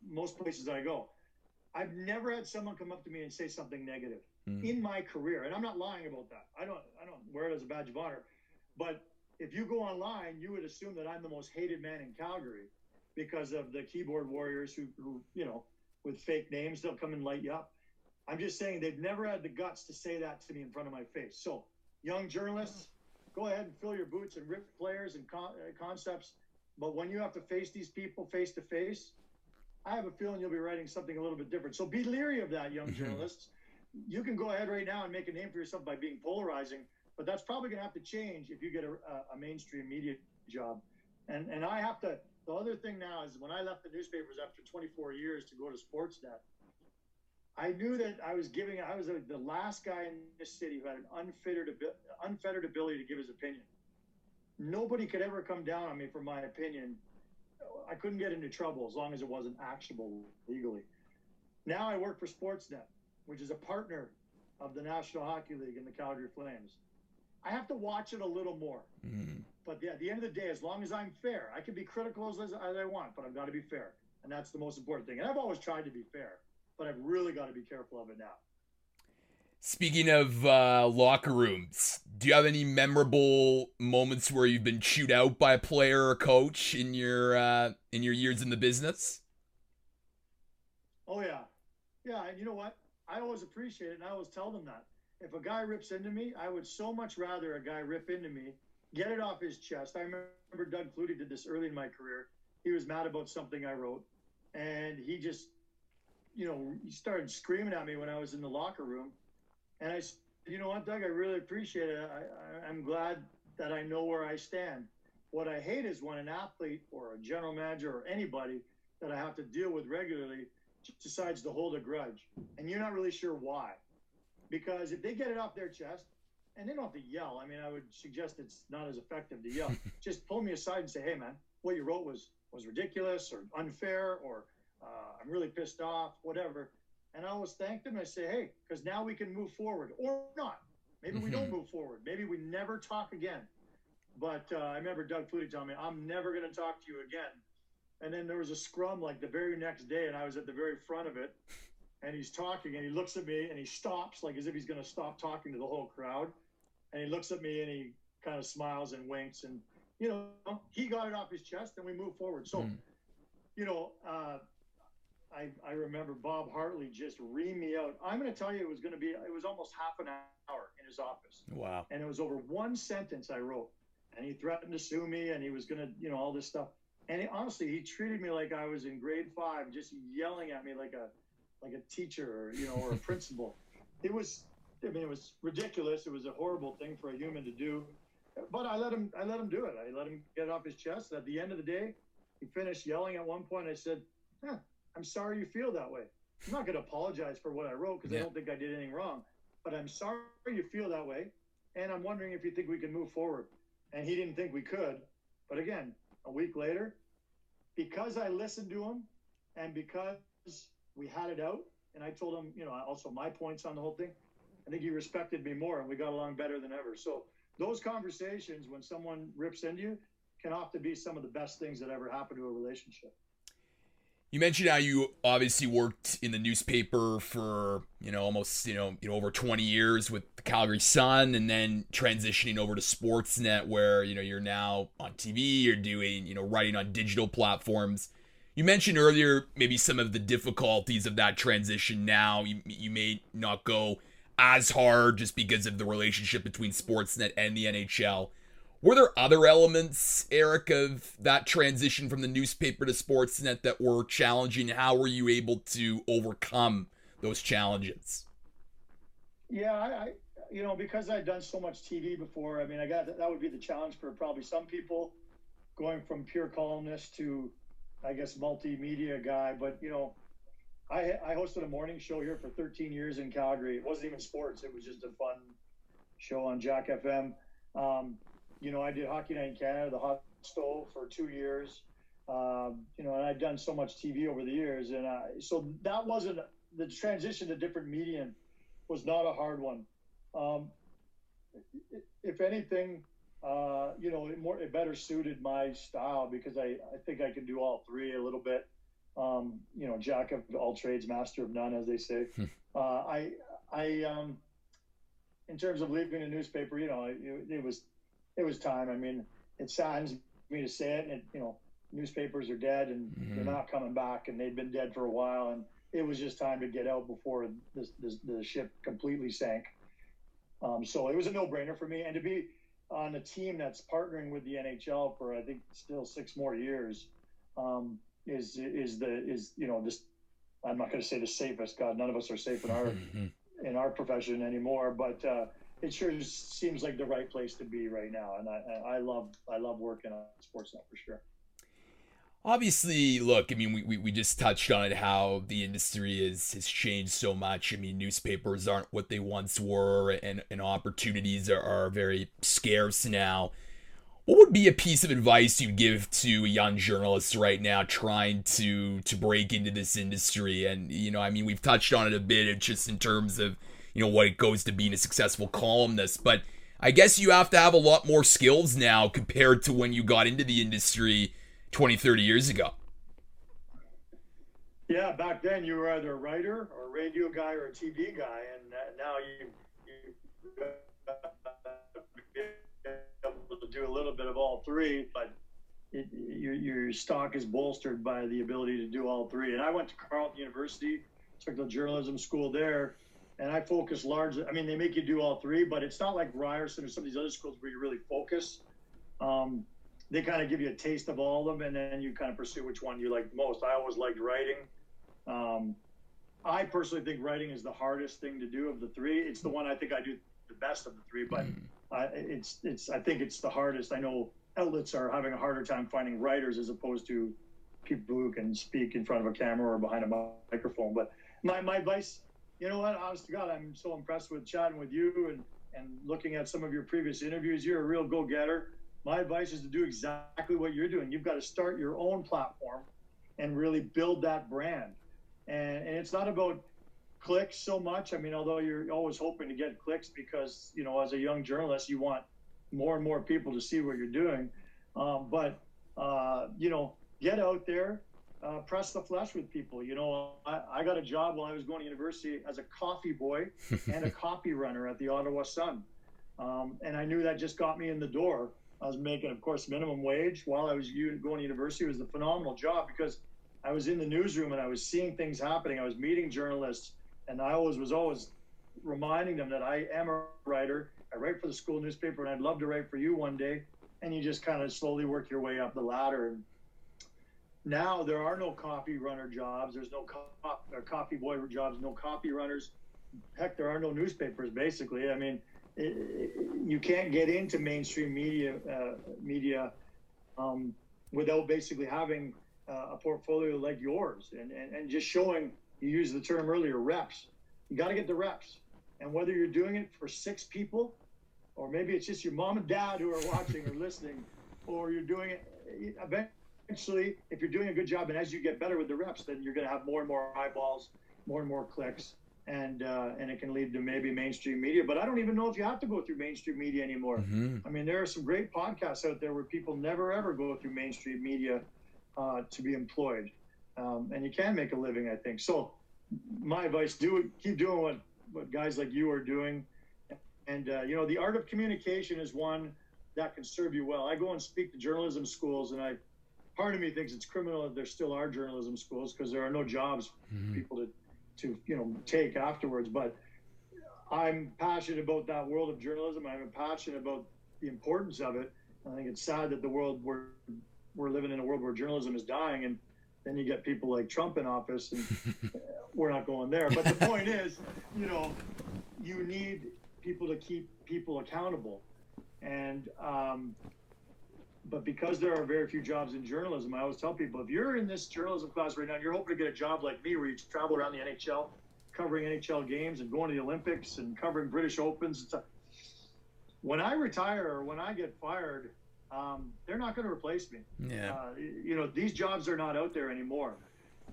most places I go. I've never had someone come up to me and say something negative Mhm. in my career, and I'm not lying about that. I don't I don't wear it as a badge of honor. But if you go online, you would assume that I'm the most hated man in Calgary because of the keyboard warriors who, who you know, with fake names, they'll come and light you up. I'm just saying they've never had the guts to say that to me in front of my face. So, young journalists, go ahead and fill your boots and rip players and con- uh, concepts. But when you have to face these people face to face, I have a feeling you'll be writing something a little bit different. So be leery of that, young Mhm. journalists. You can go ahead right now and make a name for yourself by being polarizing, but that's probably going to have to change if you get a, a- a mainstream media job. And and I have to. The other thing now is when I left the newspapers after 24 years to go to Sportsnet, I knew that I was giving. I was the last guy in this city who had an unfettered unfettered ability to give his opinion. Nobody could ever come down on me for my opinion. I couldn't get into trouble as long as it wasn't actionable legally. Now I work for Sportsnet, which is a partner of the National Hockey League and the Calgary Flames. I have to watch it a little more. Mhm. But yeah, at the end of the day, as long as I'm fair, I can be critical as, as I want, but I've got to be fair. And that's the most important thing. And I've always tried to be fair, but I've really got to be careful of it now. Speaking of uh, locker rooms, do you have any memorable moments where you've been chewed out by a player or coach in your uh, in your years in the business? Oh yeah, yeah. And you know what? I always appreciate it, and I always tell them that if a guy rips into me, I would so much rather a guy rip into me, get it off his chest. I remember Doug Flutie did this early in my career. He was mad about something I wrote, and he just, you know, he started screaming at me when I was in the locker room, and I, s- you know what, Doug, I really appreciate it. I, I, I'm glad that I know where I stand. What I hate is when an athlete or a general manager or anybody that I have to deal with regularly decides to hold a grudge. And you're not really sure why. Because if they get it off their chest and they don't have to yell i mean i would suggest it's not as effective to yell. Just pull me aside and say hey man what you wrote was was ridiculous or unfair or uh, i'm really pissed off whatever and i always thank them i say hey because now we can move forward or not maybe we don't Mhm. move forward maybe we never talk again but uh, i remember doug flutie telling me i'm never going to talk to you again and then there was a scrum like the very next day, and I was at the very front of it. And he's talking, and he looks at me, and he stops, like as if he's going to stop talking to the whole crowd. And he looks at me, and he kind of smiles and winks, and you know, he got it off his chest, and we move forward. So Mhm. you know, uh, I, I remember Bob Hartley just reamed me out. I'm going to tell you, it was going to be, it was almost half an hour in his office. Wow. And it was over one sentence I wrote. And he threatened to sue me and he was going to, you know, all this stuff. And he, honestly, he treated me like I was in grade five, just yelling at me like a, like a teacher or, you know, or a principal. It was, I mean, it was ridiculous. It was a horrible thing for a human to do. But I let him, I let him do it. I let him get it off his chest. At the end of the day, he finished yelling at one point. I said, huh, I'm sorry you feel that way. I'm not going to apologize for what I wrote because yeah. I don't think I did anything wrong. But I'm sorry you feel that way. And I'm wondering if you think we can move forward. And he didn't think we could. But again, a week later, because I listened to him and because we had it out, and I told him, you know, also my points on the whole thing, I think he respected me more and we got along better than ever. So those conversations, when someone rips into you, can often be some of the best things that ever happen to a relationship. You mentioned how you obviously worked in the newspaper for you know almost you know you know over 20 years with the Calgary Sun, and then transitioning over to Sportsnet, where you know you're now on TV, you're doing you know writing on digital platforms. You mentioned earlier maybe some of the difficulties of that transition. Now you you may not go as hard just because of the relationship between Sportsnet and the NHL. Were there other elements, Eric, of that transition from the newspaper to Sportsnet that were challenging? How were you able to overcome those challenges? Yeah, I, I you know, because I'd done so much TV before, I mean, I got that would be the challenge for probably some people going from pure columnist to, I guess, multimedia guy. But, you know, I, I hosted a morning show here for 13 years in Calgary. It wasn't even sports, it was just a fun show on Jack FM. Um, you know, I did Hockey Night in Canada, the hot stove for two years. Um, you know, and I've done so much TV over the years, and I, so that wasn't the transition to different medium was not a hard one. Um, if anything, uh, you know, it more it better suited my style because I, I think I can do all three a little bit. Um, you know, jack of all trades, master of none, as they say. Hmm. uh, I I um, in terms of leaving a newspaper, you know, it, it was it was time. I mean, it saddens me to say it, and it, you know, newspapers are dead and mm-hmm. they're not coming back, and they've been dead for a while, and it was just time to get out before this, this, the ship completely sank. Um, so it was a no-brainer for me, and to be on a team that's partnering with the NHL for I think still six more years um, is is the is you know just I'm not going to say the safest. God, none of us are safe in our in our profession anymore, but. Uh, it sure seems like the right place to be right now, and I, I love I love working on Sportsnet for sure. Obviously, look, I mean, we, we, we just touched on it how the industry is, has changed so much. I mean, newspapers aren't what they once were, and, and opportunities are, are very scarce now. What would be a piece of advice you'd give to a young journalist right now trying to to break into this industry? And you know, I mean, we've touched on it a bit, just in terms of you know what it goes to being a successful columnist. But i guess you have to have a lot more skills now compared to when you got into the industry 20 30 years ago. Yeah back then you were either a writer or a radio guy or a tv guy and now you, you able to do a little bit of all three but it, your, your stock is bolstered by the ability to do all three. And i went to carleton university took the journalism school there and I focus largely. I mean, they make you do all three, but it's not like Ryerson or some of these other schools where you really focus. Um, they kind of give you a taste of all of them, and then you kind of pursue which one you like most. I always liked writing. Um, I personally think writing is the hardest thing to do of the three. It's the one I think I do the best of the three, but uh, it's it's I think it's the hardest. I know outlets are having a harder time finding writers as opposed to people who can speak in front of a camera or behind a microphone. But my, my advice you know what? Honest to God, I'm so impressed with chatting with you and, and looking at some of your previous interviews. You're a real go getter. My advice is to do exactly what you're doing. You've got to start your own platform and really build that brand. And, and it's not about clicks so much. I mean, although you're always hoping to get clicks because, you know, as a young journalist, you want more and more people to see what you're doing. Um, but, uh, you know, get out there, uh, press the flesh with people. You know, I, I, got a job while I was going to university as a coffee boy and a copy runner at the Ottawa Sun. Um, and I knew that just got me in the door. I was making, of course, minimum wage while I was going to university. It was a phenomenal job because I was in the newsroom and I was seeing things happening. I was meeting journalists, and I always was always reminding them that I am a writer. I write for the school newspaper, and I'd love to write for you one day. And you just kind of slowly work your way up the ladder. And now there are no copy runner jobs. There's no cop, uh, copy boy jobs. No copy runners. Heck, there are no newspapers. Basically, I mean, it, it, you can't get into mainstream media uh, media um, without basically having uh, a portfolio like yours and, and, and just showing. You used the term earlier, reps. You got to get the reps. And whether you're doing it for six people, or maybe it's just your mom and dad who are watching or listening, or you're doing it eventually, if you're doing a good job and as you get better with the reps, then you're going to have more and more eyeballs, more and more clicks, and uh, and it can lead to maybe mainstream media. But I don't even know if you have to go through mainstream media anymore. Mm-hmm. I mean, there are some great podcasts out there where people never ever go through mainstream media uh, to be employed, um, and you can make a living. I think so. My advice: do it. Keep doing what what guys like you are doing. And, uh, you know, the art of communication is one that can serve you well. I go and speak to journalism schools, and I, part of me thinks it's criminal that there still are journalism schools because there are no jobs mm-hmm. for people to, to, you know, take afterwards. But I'm passionate about that world of journalism. I'm passionate about the importance of it. I think it's sad that the world we're, we're living in a world where journalism is dying and then you get people like Trump in office, and we're not going there. But the point is, you know, you need people to keep people accountable, and um, but because there are very few jobs in journalism, I always tell people if you're in this journalism class right now, and you're hoping to get a job like me, where you travel around the NHL, covering NHL games and going to the Olympics and covering British Opens. and stuff. When I retire or when I get fired, um, they're not going to replace me. Yeah. Uh, you know, these jobs are not out there anymore.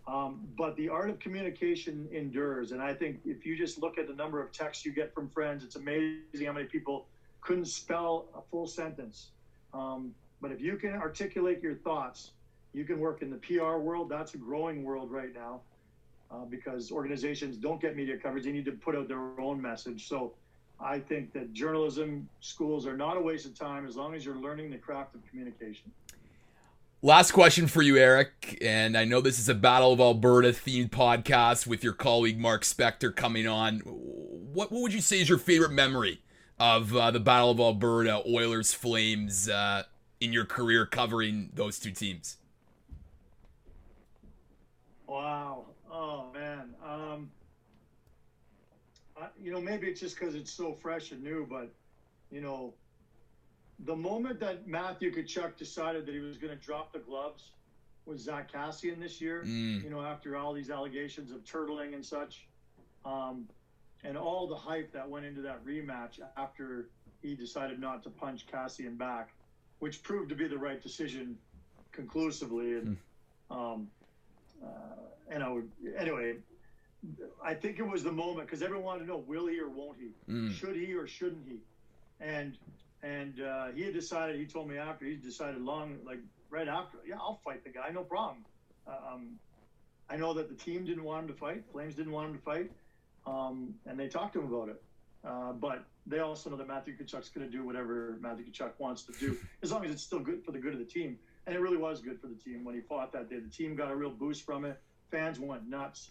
Um, but the art of communication endures. And I think if you just look at the number of texts you get from friends, it's amazing how many people couldn't spell a full sentence. Um, but if you can articulate your thoughts, you can work in the PR world. That's a growing world right now uh, because organizations don't get media coverage. They need to put out their own message. So I think that journalism schools are not a waste of time as long as you're learning the craft of communication. Last question for you, Eric. And I know this is a Battle of Alberta themed podcast with your colleague Mark Spector coming on. What, what would you say is your favorite memory of uh, the Battle of Alberta, Oilers Flames, uh, in your career covering those two teams? Wow. Oh, man. Um, you know, maybe it's just because it's so fresh and new, but you know, the moment that Matthew Tkachuk decided that he was going to drop the gloves with Zack Kassian this year, mm. you know, after all these allegations of turtling and such, um, and all the hype that went into that rematch after he decided not to punch Kassian back, which proved to be the right decision conclusively. And, mm. um, uh, and I would, anyway, I think it was the moment because everyone wanted to know will he or won't he, mm. should he or shouldn't he, and and uh, he had decided. He told me after he decided long, like right after, yeah, I'll fight the guy, no problem. Uh, um, I know that the team didn't want him to fight, Flames didn't want him to fight, um, and they talked to him about it. Uh, but they also know that Matthew Tkachuk's going to do whatever Matthew Tkachuk wants to do, as long as it's still good for the good of the team. And it really was good for the team when he fought that day. The team got a real boost from it. Fans went nuts.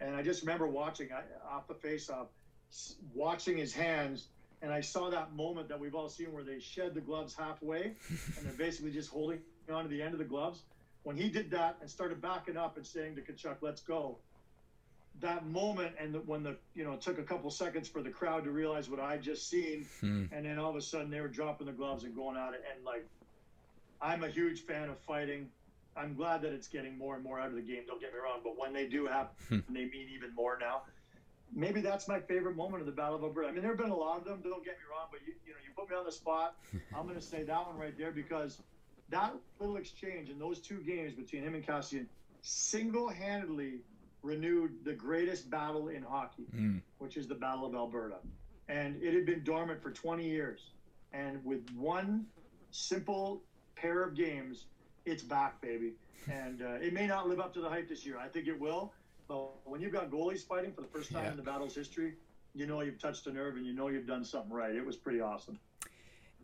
And I just remember watching off the face-off, watching his hands, and I saw that moment that we've all seen where they shed the gloves halfway, and they're basically just holding onto the end of the gloves. When he did that and started backing up and saying to Tkachuk, "Let's go," that moment, and the, when the you know it took a couple seconds for the crowd to realize what I just seen, hmm. and then all of a sudden they were dropping the gloves and going at it, and like, I'm a huge fan of fighting. I'm glad that it's getting more and more out of the game. Don't get me wrong, but when they do happen, hmm. they mean even more now. Maybe that's my favorite moment of the Battle of Alberta. I mean, there have been a lot of them. Don't get me wrong, but you, you know, you put me on the spot. I'm going to say that one right there because that little exchange in those two games between him and Kassian single-handedly renewed the greatest battle in hockey, mm. which is the Battle of Alberta, and it had been dormant for 20 years. And with one simple pair of games, it's back, baby. And uh, it may not live up to the hype this year. I think it will. But when you've got goalies fighting for the first time yeah. in the battle's history, you know you've touched a nerve and you know you've done something right. It was pretty awesome.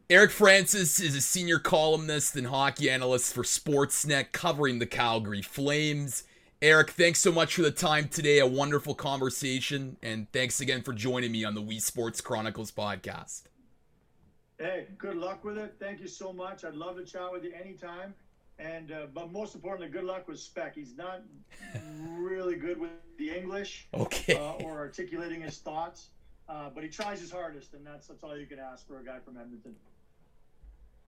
Eric Francis is a senior columnist and hockey analyst for Sportsnet covering the Calgary Flames. Eric, thanks so much for the time today. A wonderful conversation, and thanks again for joining me on the Wii Sports Chronicles podcast. Hey, good luck with it. Thank you so much. I'd love to chat with you anytime. And uh, but most importantly, good luck with Spec. He's not really good with the English, okay, uh, or articulating his thoughts. Uh, but he tries his hardest, and that's that's all you can ask for a guy from Edmonton.